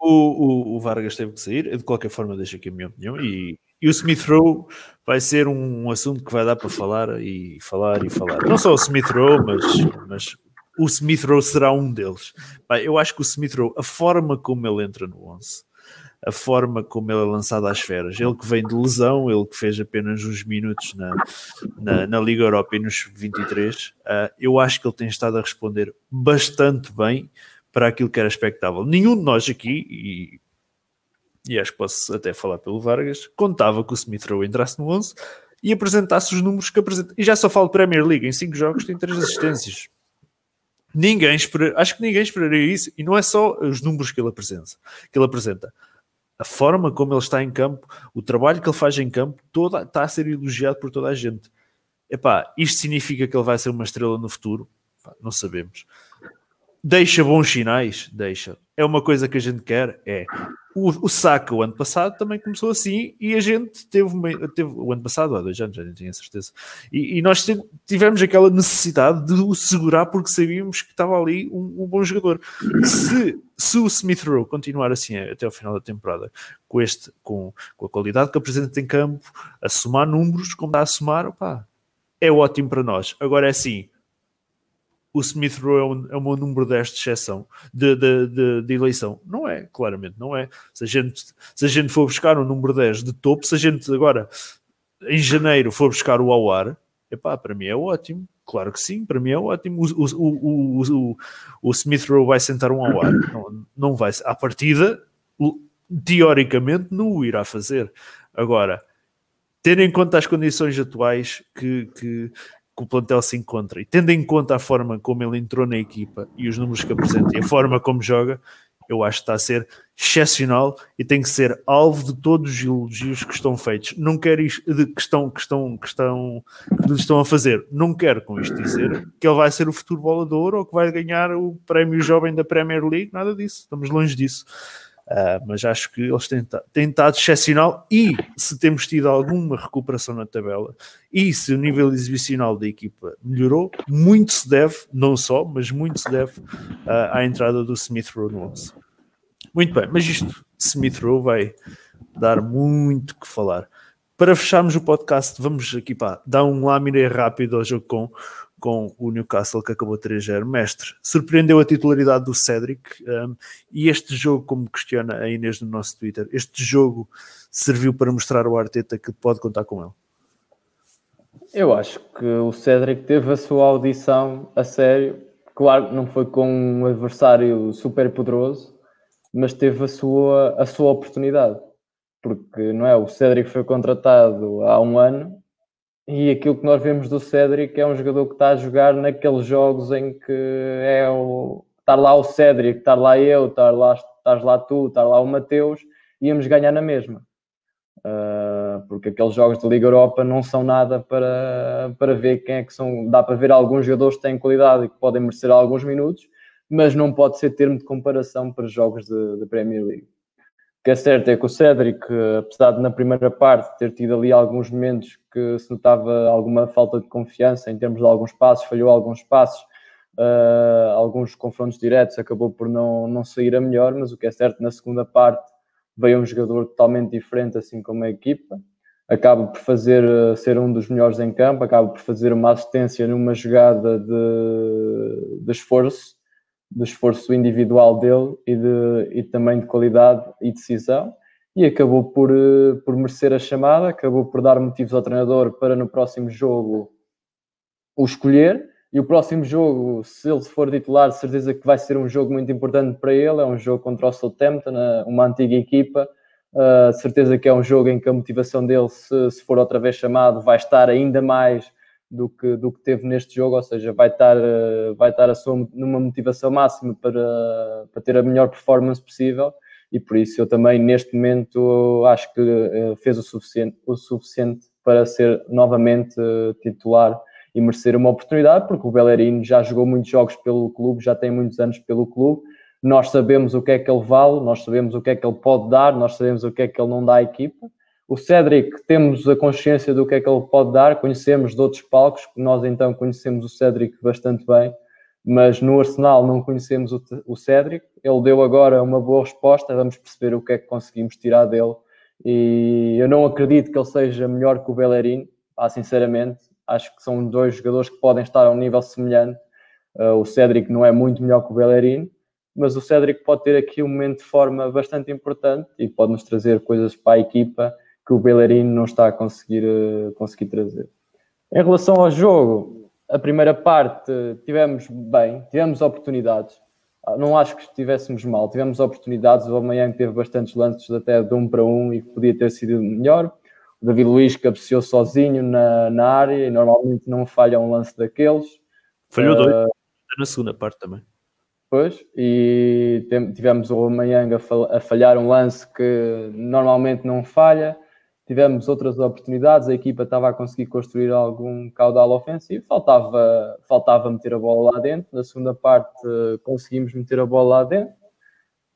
S1: O, o, o Vargas teve que sair, eu de qualquer forma deixo aqui a minha opinião e, e o Smith Rowe vai ser um, assunto que vai dar para falar e falar e falar. Não só o Smith Rowe, mas, mas o Smith Rowe será um deles. Pá, eu acho que o Smith Rowe, a forma como ele entra no 11, a forma como ele é lançado às feras, ele que vem de lesão, ele que fez apenas uns minutos na, na, na Liga Europa e nos 23, uh, eu acho que ele tem estado a responder bastante bem para aquilo que era expectável. Nenhum de nós aqui, e, e acho que posso até falar pelo Vargas, contava que o Smith Rowe entrasse no 11 e apresentasse os números que apresenta. E já só falo Premier League, em 5 jogos tem 3 assistências. Ninguém espera, acho que ninguém esperaria isso, e não é só os números que ele apresenta, que ele apresenta. A forma como ele está em campo, o trabalho que ele faz em campo, toda, está a ser elogiado por toda a gente. Epá, isto significa que ele vai ser uma estrela no futuro? Epá, não sabemos. Deixa bons sinais? Deixa. É uma coisa que a gente quer? É. O, o o ano passado, também começou assim e a gente teve, uma, teve o ano passado, há dois anos, já nem tinha certeza. E, e nós tivemos aquela necessidade de o segurar porque sabíamos que estava ali um, um bom jogador. Se, se o Smith Rowe continuar assim até ao final da temporada, com, este, com, com a qualidade que apresenta em campo, a somar números, como está a somar, opá, é ótimo para nós. Agora é assim o Smith Rowe é, um, é o meu número 10 de exceção, de, de, de, de, eleição. Não é, claramente, não é. Se a, gente, se a gente for buscar um número 10 de topo, se a gente agora, em janeiro, for buscar o Awar, epá, para mim é ótimo. Claro que sim, para mim é ótimo. O, o, o, o, o Smith Rowe vai sentar um Awar. Não, não vai. À partida, teoricamente, não o irá fazer. Agora, tendo em conta as condições atuais que, que, que o plantel se encontra e tendo em conta a forma como ele entrou na equipa e os números que apresenta e a forma como joga, eu acho que está a ser excepcional e tem que ser alvo de todos os elogios que estão feitos. Não quero isto, de, que, estão, que, estão, que, estão, que estão a fazer. Não quero com isto dizer que ele vai ser o futuro bolador ou que vai ganhar o prémio jovem da Premier League, nada disso. Estamos longe disso. Uh, mas acho que eles têm, têm estado excepcional e se temos tido alguma recuperação na tabela e se o nível exibicional da equipa melhorou, muito se deve, não só, mas muito se deve uh, à entrada do Smith Rowe no 11. Muito bem, mas isto, Smith Rowe vai dar muito que falar. Para fecharmos o podcast, vamos aqui pá, dar um lâmina rápido ao jogo com com o Newcastle que acabou 3-0. Mestre, surpreendeu a titularidade do Cédric um, e este jogo, como questiona a Inês no nosso Twitter, este jogo serviu para mostrar ao Arteta que pode contar com ele?
S3: Eu acho que o Cédric teve a sua audição a sério. Claro que não foi com um adversário super poderoso, mas teve a sua, a sua oportunidade. Porque não é? O Cédric foi contratado há um ano e aquilo que nós vemos do Cédric é um jogador que está a jogar naqueles jogos em que é o estar lá o Cédric, estar lá eu, estar lá, estás lá tu, estar lá o Mateus, íamos ganhar na mesma. Uh, porque aqueles jogos da Liga Europa não são nada para, para ver quem é que são. Dá para ver alguns jogadores que têm qualidade e que podem merecer alguns minutos, mas não pode ser termo de comparação para jogos da Premier League que é certo é que o Cédric, apesar de na primeira parte ter tido ali alguns momentos que se notava alguma falta de confiança em termos de alguns passos, falhou alguns passos, uh, alguns confrontos diretos, acabou por não, não sair a melhor, mas o que é certo na segunda parte veio um jogador totalmente diferente, assim como a equipa, acaba por fazer uh, ser um dos melhores em campo, acaba por fazer uma assistência numa jogada de, de esforço do esforço individual dele e, de, e também de qualidade e decisão e acabou por, eh, por merecer a chamada, acabou por dar motivos ao treinador para no próximo jogo o escolher. E o próximo jogo, se ele for titular, certeza que vai ser um jogo muito importante para ele. É um jogo contra o Southampton, uma antiga equipa. Uh, certeza que é um jogo em que a motivação dele, se, se for outra vez chamado, vai estar ainda mais do que, do que teve neste jogo, ou seja, vai estar, eh, vai estar a sua, numa motivação máxima para, para ter a melhor performance possível. E por isso eu também neste momento acho que eh, fez o suficiente, o suficiente para ser novamente eh, titular e merecer uma oportunidade, porque o Bellerin já jogou muitos jogos pelo clube, já tem muitos anos pelo clube, nós sabemos o que é que ele vale, nós sabemos o que é que ele pode dar, nós sabemos o que é que ele não dá à equipa, O Cédric, temos a consciência do que é que ele pode dar, conhecemos de outros palcos, nós então conhecemos o Cédric bastante bem, mas no Arsenal não conhecemos o, Cédric. Ele deu agora uma boa resposta, vamos perceber o que é que conseguimos tirar dele. E eu não acredito que ele seja melhor que o Bellerin, ah, sinceramente. Acho que são dois jogadores que podem estar a um nível semelhante. Uh, o Cédric não é muito melhor que o Bellerin, mas o Cédric pode ter aqui um momento de forma bastante importante e pode nos trazer coisas para a equipa que o Bellerin não está a conseguir, uh, conseguir trazer. Em relação ao jogo, a primeira parte tivemos bem, tivemos oportunidades. Ah, Não acho que estivéssemos mal, tivemos oportunidades. O Amanhã teve bastantes lances até de um para um e que podia ter sido melhor. O David Luiz cabeceou sozinho na, na área e normalmente não falha um lance daqueles.
S1: Falhou
S3: Ah,
S1: dois na segunda parte também.
S3: Pois, e tivemos o Amanhanga a fal- a falhar um lance que normalmente não falha. Tivemos outras oportunidades, a equipa estava a conseguir construir algum caudal ofensivo, faltava, faltava meter a bola lá dentro. Na segunda parte eh, conseguimos meter a bola lá dentro.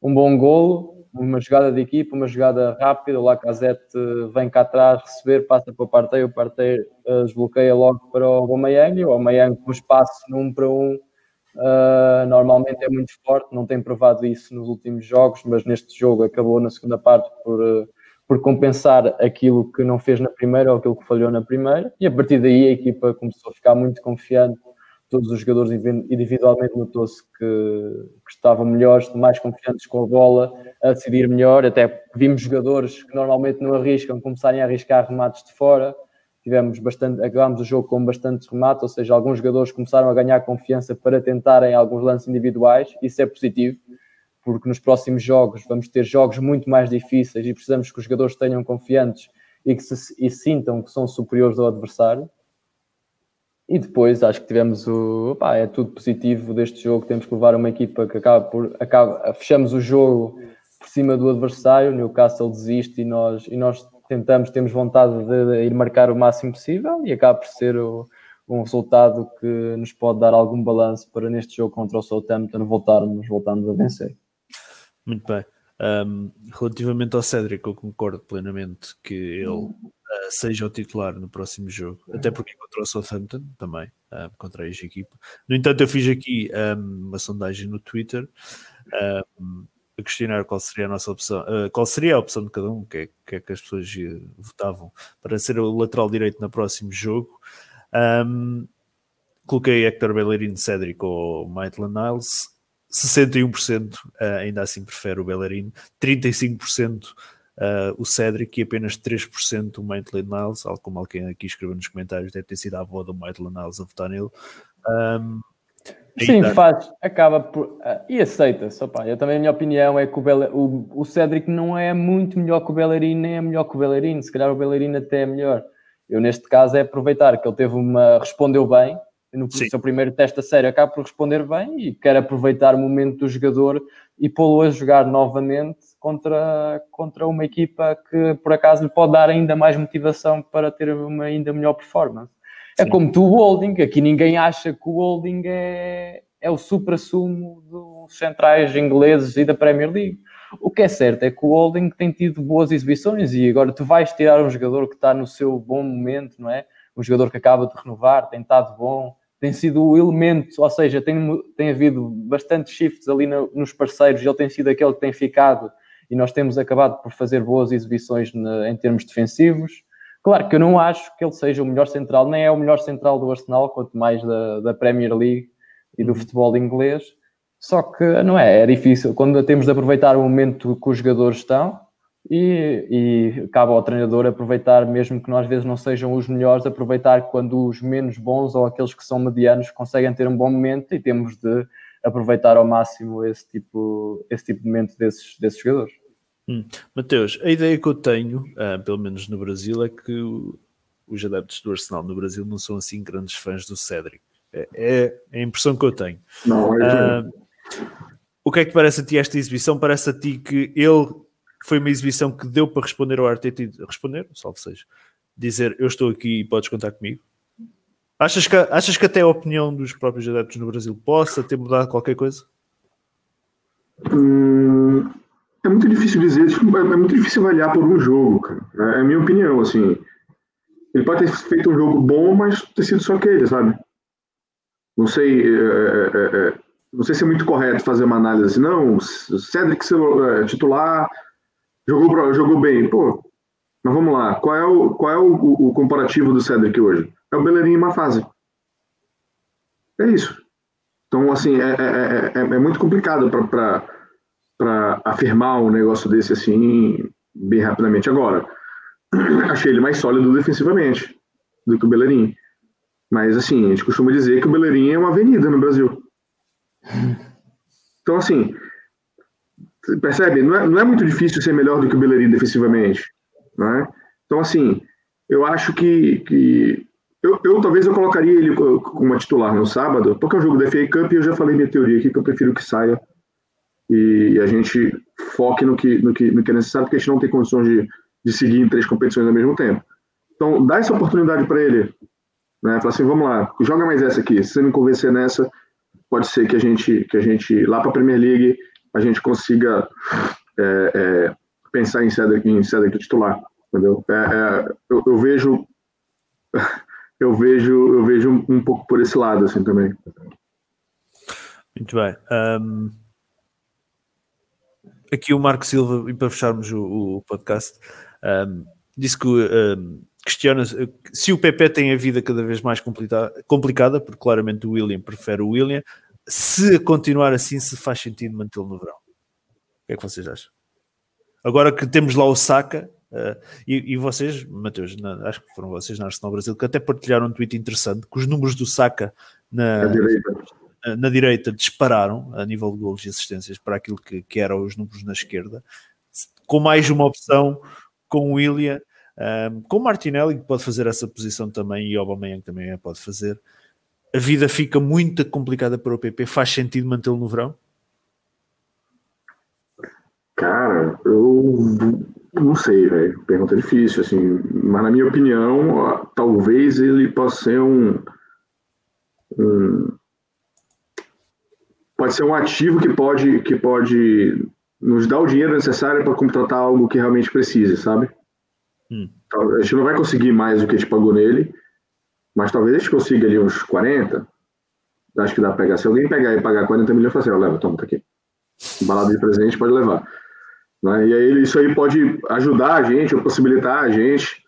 S3: Um bom golo, uma jogada de equipa, uma jogada rápida. O Lacazette eh, vem cá atrás receber, passa para o Partey, o Partey eh, desbloqueia logo para o Aubameyang. O Aubameyang com espaço 1 para 1 Uh, normalmente é muito forte, não tem provado isso nos últimos jogos, mas neste jogo acabou na segunda parte por, uh, por compensar aquilo que não fez na primeira ou aquilo que falhou na primeira, e a partir daí a equipa começou a ficar muito confiante. Todos os jogadores indivi- individualmente notou-se que, que estavam melhores, mais confiantes com a bola, a decidir melhor. Até vimos jogadores que normalmente não arriscam começarem a arriscar remates de fora tivemos bastante, acabámos o jogo com bastante remate, ou seja, alguns jogadores começaram a ganhar confiança para tentarem alguns lances individuais, isso é positivo, porque nos próximos jogos vamos ter jogos muito mais difíceis e precisamos que os jogadores tenham confiantes e que se, e sintam que são superiores ao adversário. E depois acho que tivemos o. Opá, é tudo positivo deste jogo. Temos que levar uma equipa que acaba por. Acaba, fechamos o jogo por cima do adversário. O Newcastle desiste e nós, e nós tentamos, temos vontade de ir marcar o máximo possível e acaba por ser o, um resultado que nos pode dar algum balanço para neste jogo contra o Southampton voltarmos, voltarmos a vencer.
S1: Muito bem. Um, relativamente ao Cédric, eu concordo plenamente que ele uh, seja o titular no próximo jogo, até porque contra o Southampton também, uh, contra a ex-equipa. No entanto, eu fiz aqui um, uma sondagem no Twitter um, a questionar qual seria a nossa opção, uh, qual seria a opção de cada um, que é que, é que as pessoas uh, votavam para ser o lateral direito no próximo jogo. Coloquei Hector Bellerin, Cédric ou Maitland Niles. 61% uh, ainda assim prefere o Bellerin, 35% uh, o Cédric e apenas 3% o Maitland Niles, algo como alguém aqui escreveu nos comentários, deve ter sido a avó do Maitland Niles a votar nele. Um,
S3: Sim,
S1: ainda-
S3: faz, acaba por. ah, e aceita-se. Eu também, a minha opinião é que o, Bele, o, o Cédric não é muito melhor que o Bellerin, nem é melhor que o Bellerin. Se calhar o Bellerin até é melhor. Eu, neste caso, é aproveitar que ele teve uma. respondeu bem no
S1: Sim.
S3: seu primeiro teste a sério, acaba por responder bem e quer aproveitar o momento do jogador e pô-lo a jogar novamente contra, contra uma equipa que, por acaso, lhe pode dar ainda mais motivação para ter uma ainda melhor performance. É
S1: Sim.
S3: como tu, o Holding, aqui ninguém acha que o Holding é, é o supra-sumo dos centrais ingleses e da Premier League. O que é certo é que o Holding tem tido boas exibições e agora tu vais tirar um jogador que está no seu bom momento, não é? Um jogador que acaba de renovar, tem estado bom, tem sido o elemento, ou seja, tem, tem havido bastantes shifts ali no- nos parceiros e ele tem sido aquele que tem ficado e nós temos acabado por fazer boas exibições na- em termos defensivos. Claro que eu não acho que ele seja o melhor central, nem é o melhor central do Arsenal, quanto mais da, da Premier League e do futebol inglês. Só que não é, é difícil. Quando temos de aproveitar o momento que os jogadores estão e, e cabe ao treinador aproveitar, mesmo que nós às vezes não sejam os melhores, aproveitar quando os menos bons ou aqueles que são medianos conseguem ter um bom momento e temos de aproveitar ao máximo esse tipo, esse tipo de momento desses, desses jogadores.
S1: Mateus, a ideia que eu tenho, ah, pelo menos no Brasil, é que os adeptos do Arsenal no Brasil não são assim grandes fãs do Cédric. É, é a impressão que eu tenho.
S4: Não, é
S1: Ah, o que é que parece a ti esta exibição? Parece a ti que ele foi uma exibição que deu para responder ao Arteta e responder, salvo seja, dizer eu estou aqui e podes contar comigo? Achas que, achas que até a opinião dos próprios adeptos no Brasil possa ter mudado qualquer coisa?
S4: Hum, é muito difícil dizer, é é muito difícil avaliar por um jogo, cara. É é a minha opinião, assim. Ele pode ter feito um jogo bom, mas ter sido só aquele, sabe? Não sei, é, é, é, não sei se é muito correto fazer uma análise não, Cedric é, titular jogou, jogou bem, pô. Mas vamos lá, qual é o, qual é o, o- comparativo do Cedric hoje? É o Bellerin em má fase. É isso. Então, assim, é, é, é, é- é muito complicado para afirmar um negócio desse assim bem rapidamente. Agora, achei ele mais sólido defensivamente do que o Bellerin. Mas, assim, a gente costuma dizer que o Bellerin é uma avenida no Brasil. Então, assim, percebe? Não é, não é muito difícil ser melhor do que o Bellerin defensivamente. Né? Então, assim, eu acho que. que eu, eu talvez eu colocaria ele co- como titular no sábado, porque é jogo da FA Cup e eu já falei minha teoria aqui que eu prefiro que saia e a gente foque no que, no que, no que é necessário, porque a gente não tem condições de, de seguir em três competições ao mesmo tempo. Então, dá essa oportunidade para ele. Né? Fala assim, vamos lá, joga mais essa aqui. Se você me convencer nessa, pode ser que a gente, que a gente lá para a Premier League, a gente consiga é, é, pensar em Cedric, em Cedric titular. Entendeu? É, é, eu, eu vejo. Eu vejo, eu vejo um, um pouco por esse lado, assim, também.
S1: Muito bem. Ahm, aqui o Marco Silva, e para fecharmos o, o podcast, ahm, disse que questiona se o PP tem a vida cada vez mais complicada, complicada, porque claramente o William prefere o William, se continuar assim, se faz sentido mantê-lo no verão. O que é que vocês acham? Agora que temos lá o Saka, Uh, e, e, vocês, Mateus, na, acho que foram vocês na Arsenal Brasil, que até partilharam um tweet interessante que os números do Saka na,
S4: direita.
S1: na, na direita dispararam a nível de gols e assistências para aquilo que, que eram os números na esquerda, com mais uma opção com o William, um, com o Martinelli, que pode fazer essa posição também, e Aubameyang também a pode fazer. A vida fica muito complicada para o PP. Faz sentido mantê-lo no verão?
S4: Cara, eu não sei, velho. Pergunta difícil, assim. Mas na minha opinião, talvez ele possa ser um, um pode ser um ativo que pode que pode nos dar o dinheiro necessário para contratar algo que realmente precise, sabe?
S1: Hum.
S4: A gente não vai conseguir mais do que a gente pagou nele, mas talvez a gente consiga ali uns 40. Acho que dá para pegar. Se alguém pegar e pagar 40 milhões, fala assim, ó, leva, toma, tá aqui. Balada de presente pode levar. Né? E aí isso aí pode ajudar a gente, ou possibilitar a gente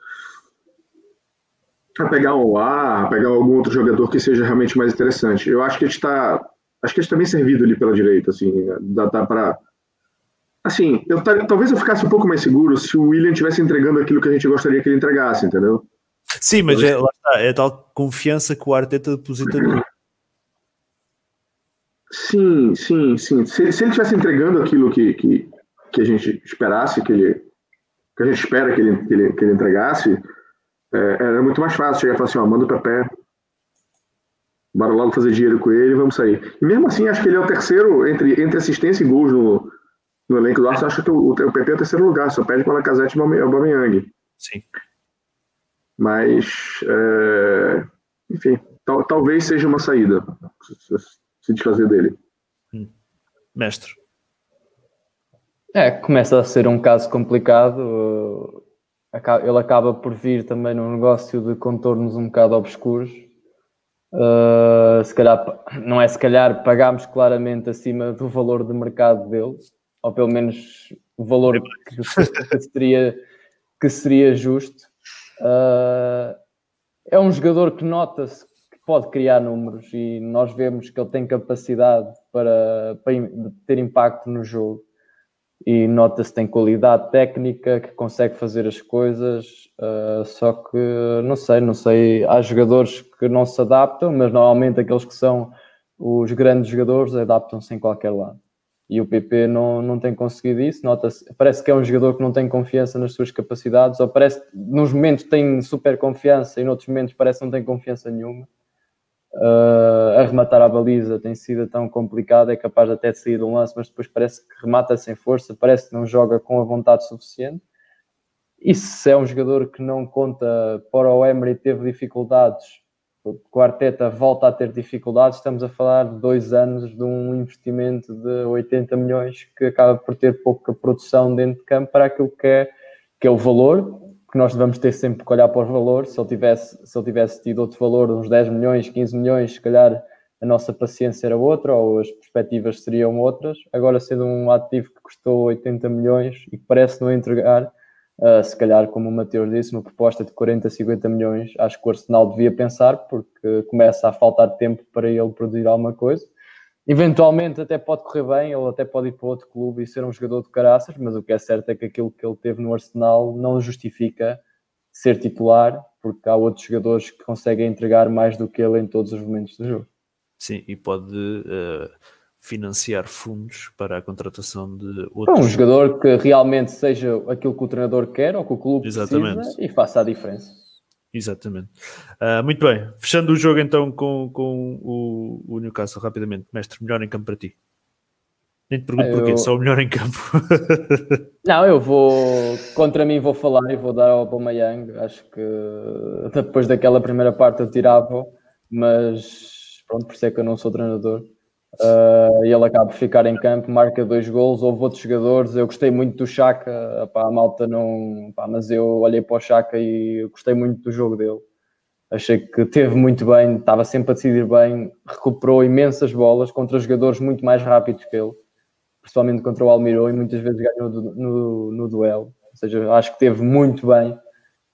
S4: a pegar um ar, a pegar algum outro jogador que seja realmente mais interessante. Eu acho que a gente está, acho que a gente está bem servido ali pela direita, assim, dá, dá para assim, eu, talvez eu ficasse um pouco mais seguro se o William tivesse entregando aquilo que a gente gostaria que ele entregasse, entendeu?
S1: Sim, mas é, lá está, é a tal confiança que o Arteta deposita no.
S4: Sim, sim, sim. Se, se ele estivesse entregando aquilo que, que, que a gente esperasse, que ele que a gente espera que ele, que ele, que ele entregasse, é, era muito mais fácil chegar e falar assim, ó, manda o Pepe, bora logo fazer dinheiro com ele vamos sair. E mesmo assim, acho que ele é o terceiro, entre, entre assistência e gols no, no elenco do Arsenal, acho que o, o Pepe é o terceiro lugar, só perde para Lacazette e o Aubameyang.
S1: Sim.
S4: Mas, é, enfim, tal, talvez seja uma saída se, se desfazer dele.
S1: Hum. Mestre.
S3: É, começa a ser um caso complicado. Ele acaba por vir também num negócio de contornos um bocado obscuros. Uh, se calhar, não é se calhar, pagámos claramente acima do valor de mercado dele, ou pelo menos o valor que, que seria, que seria justo. Uh, é um jogador que nota-se que pode criar números e nós vemos que ele tem capacidade para, para ter impacto no jogo e nota-se que tem qualidade técnica, que consegue fazer as coisas, uh, só que não sei, não sei, há jogadores que não se adaptam, mas normalmente aqueles que são os grandes jogadores adaptam-se em qualquer lado. E o PP não, não tem conseguido isso, nota-se, parece que é um jogador que não tem confiança nas suas capacidades, ou parece que nos momentos tem super confiança e noutros momentos parece que não tem confiança nenhuma. Uh, arrematar a baliza tem sido tão complicado, é capaz até de sair de um lance, mas depois parece que remata sem força, parece que não joga com a vontade suficiente. E se é um jogador que não conta para o Emery, teve dificuldades o Arteta volta a ter dificuldades, estamos a falar de dois anos de um investimento de 80 milhões que acaba por ter pouca produção dentro de campo para aquilo que é, que é o valor, que nós devemos ter sempre que olhar para os valores. Se ele, tivesse, se ele tivesse tido outro valor, uns 10 milhões, 15 milhões, se calhar a nossa paciência era outra ou as perspectivas seriam outras. Agora, sendo um ativo que custou 80 milhões e que parece não entregar, uh, se calhar, como o Mateus disse, uma proposta de 40, 50 milhões, acho que o Arsenal devia pensar, porque começa a faltar tempo para ele produzir alguma coisa. Eventualmente até pode correr bem, ele até pode ir para outro clube e ser um jogador de caraças, mas o que é certo é que aquilo que ele teve no Arsenal não justifica ser titular, porque há outros jogadores que conseguem entregar mais do que ele em todos os momentos do jogo.
S1: Sim, e pode uh, financiar fundos para a contratação de outros.
S3: um jogador que realmente seja aquilo que o treinador quer ou que o clube
S1: Exatamente.
S3: precisa e faça a diferença.
S1: Exatamente. Ah, muito bem. Fechando o jogo então com, com o, o Newcastle rapidamente. Mestre, melhor em campo para ti. Nem te pergunto
S3: Ah,
S1: porquê,
S3: eu-
S1: só o melhor em campo.
S3: Não, eu vou contra mim vou falar e vou dar ao Aubameyang. Acho que depois daquela primeira parte eu tirava, mas pronto, por isso é que eu não sou treinador. Ah, e ele acaba por ficar em campo, marca dois gols. Houve outros jogadores, eu gostei muito do Chaka. Pá, a malta não, pá, mas eu olhei para o Chaka e gostei muito do jogo dele. Achei que teve muito bem, estava sempre a decidir bem, recuperou imensas bolas contra jogadores muito mais rápidos que ele principalmente contra o Almirou, e muitas vezes ganhou do- no, no duelo. Ou seja, acho que teve muito bem.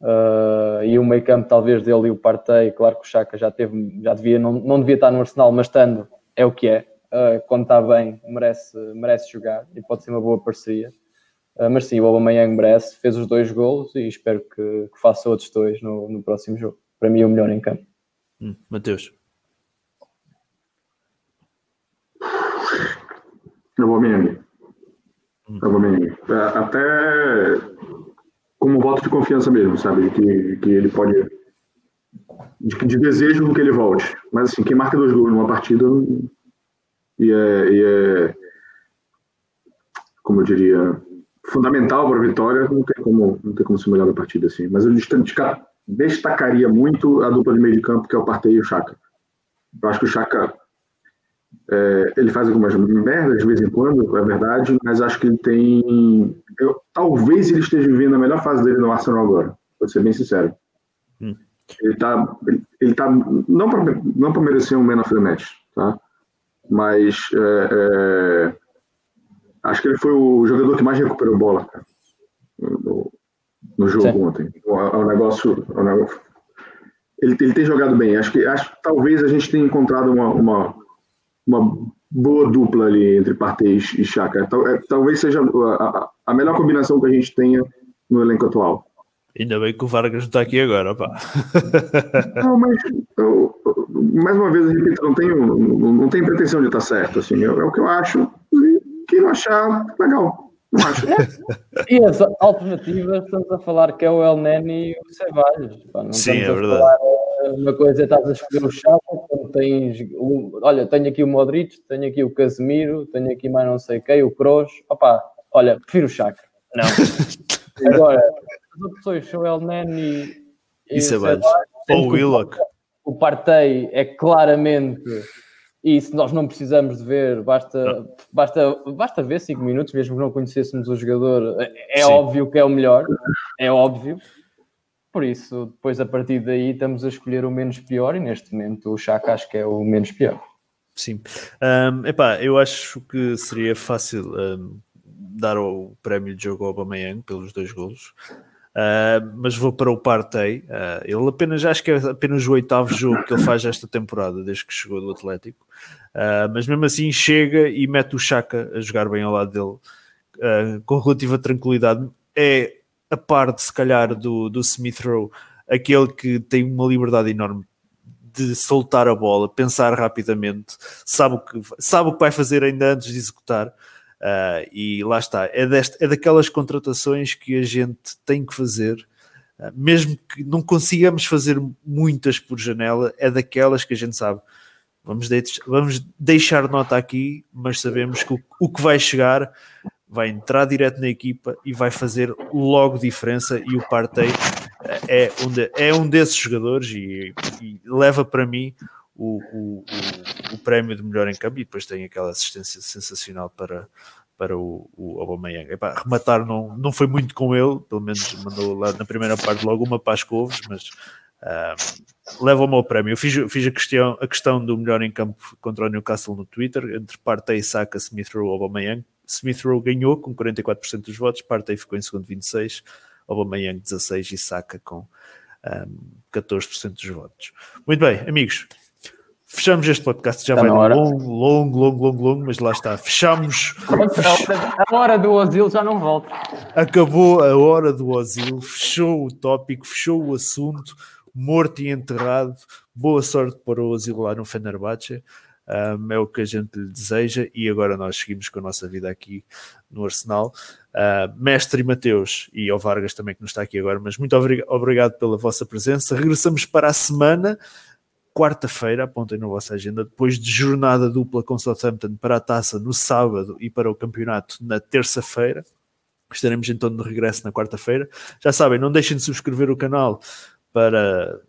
S3: Uh, e o meio campo, talvez dele e o Partey, claro que o Chaka já teve, já devia, não, não devia estar no Arsenal, mas estando, é o que é. Uh, quando está bem, merece, merece jogar e pode ser uma boa parceria. Uh, mas sim, o Aubameyang merece, fez os dois golos e espero que, que faça outros dois no, no próximo jogo. Para mim, é o melhor em campo.
S1: Hum, Mateus.
S4: Eu vou Menino. Eu vou Menino. É, Até como voto de confiança mesmo, sabe? Que, que ele pode. De, de desejo que ele volte. Mas assim, quem marca dois gols numa partida e é, e é como eu diria, fundamental para a vitória, não tem como, não tem como ser melhor da partida assim. Mas eu destaca- destacaria muito a dupla de meio de campo, que é o Partey e o Chaka. Eu acho que o Chaka é, ele faz algumas merdas de vez em quando, é verdade, mas acho que ele tem. eu- talvez ele esteja vivendo a melhor fase dele no Arsenal agora, vou ser bem sincero.
S1: Hum.
S4: Ele tá, ele, tá não para não pra merecer um Man of the Match, tá? Mas é, é, acho que ele foi o jogador que mais recuperou bola cara, no, no jogo
S3: Sim.
S4: ontem. É um negócio. é um negócio- ele, ele tem jogado bem. Acho que acho talvez a gente tenha encontrado uma, uma, uma boa dupla ali entre Partey e Chaka. É, Talvez seja a- a melhor combinação que a gente tenha no elenco atual.
S1: Ainda bem que o Vargas não está aqui agora, pá.
S4: Não, mas eu, mais uma vez, eu repito, não tenho, não, não tenho pretensão de estar certo. Assim, é, é o que eu acho. E quem não achar, legal. Não acho.
S3: E as alternativas, estamos a falar que é o El Neni e o Ceballos. pá, não
S1: Sim, é verdade.
S3: eh, uma coisa é estás a escolher o Chapa, quando tens. o- olha, tenho aqui o Modric, tenho aqui o Casemiro, tenho aqui mais não sei quem, o Kroos. Opá, olha, prefiro o Chaka. Não. Agora, as opções são o El Neni e,
S1: E
S3: o
S1: Ceballos. Ou Willock.
S3: o Partey é claramente, e se nós não precisamos de ver, basta, basta, basta ver 5 minutos, mesmo que não conhecêssemos o jogador, é, é
S1: Sim.
S3: óbvio que é o melhor, é óbvio. Por isso, depois a partir daí estamos a escolher o menos pior e neste momento o Chaka acho que é o menos pior.
S1: Sim. Ahm, epá, eu acho que seria fácil ahm, dar o prémio de jogo ao Aubameyang pelos dois golos. Ah, mas vou para o Partey. Ah, ele apenas, acho que é apenas o oitavo jogo que ele faz esta temporada, desde que chegou do Atlético. Ah, mas mesmo assim chega e mete o Chaka a jogar bem ao lado dele com relativa tranquilidade. É a parte, se calhar, do, do Smith Rowe, aquele que tem uma liberdade enorme de soltar a bola, pensar rapidamente, sabe o que, sabe o que vai fazer ainda antes de executar. Ah, e lá está, é, deste, é daquelas contratações que a gente tem que fazer, ah, mesmo que não consigamos fazer muitas por janela, é daquelas que a gente sabe. Vamos, deix- vamos deixar nota aqui, mas sabemos que o, o que vai chegar vai entrar direto na equipa e vai fazer logo diferença. E o Partey é um, de- é um desses jogadores e, e leva para mim o, o, o, prémio de melhor em campo e depois tem aquela assistência sensacional para, para o, o Aubameyang. Epá, rematar não, não foi muito com ele, pelo menos mandou lá na primeira parte logo uma para as couves, mas ah, leva-me ao prémio. Eu fiz, fiz a, questão, a questão do melhor em campo contra o Newcastle no Twitter, entre Partey, Saka, Smith Rowe Aubameyang. Smith Rowe ganhou com 44% dos votos, Partey ficou em segundo 26%, Aubameyang 16% e Saka com ah, 14% dos votos. Muito bem, amigos. Fechamos este podcast, já
S3: Está
S1: vai
S3: hora.
S1: longo, longo, longo, longo, longo, mas lá está. Fechamos,
S3: A hora do Osil já não volta.
S1: acabou a hora do Osil, fechou o tópico, fechou o assunto, morto e enterrado. Boa sorte para o Osil lá no Fenerbahçe. Um, é o que a gente lhe deseja e agora nós seguimos com a nossa vida aqui no Arsenal. Uh, Mestre Mateus e ao Vargas também que nos está aqui agora, mas muito obri- obrigado pela vossa presença. Regressamos para a semana, quarta-feira, apontem na vossa agenda, depois de jornada dupla com Southampton para a taça no sábado e para o campeonato na terça-feira. Estaremos então de regresso na quarta-feira. Já sabem, não deixem de subscrever o canal para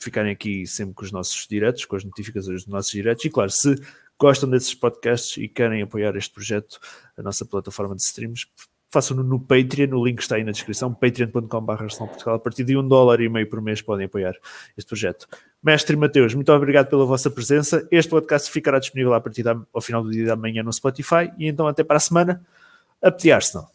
S1: ficarem aqui sempre com os nossos diretos, com as notificações dos nossos diretos. E claro, se gostam desses podcasts e querem apoiar este projeto, a nossa plataforma de streams, façam-no no Patreon, o link está aí na descrição, patreon.com.br. A partir de um dólar e meio por mês podem apoiar este projeto. Mestre Mateus, muito obrigado pela vossa presença. Este podcast ficará disponível a partir da, ao final do dia da manhã no Spotify e então até para a semana. A pedir Arsenal.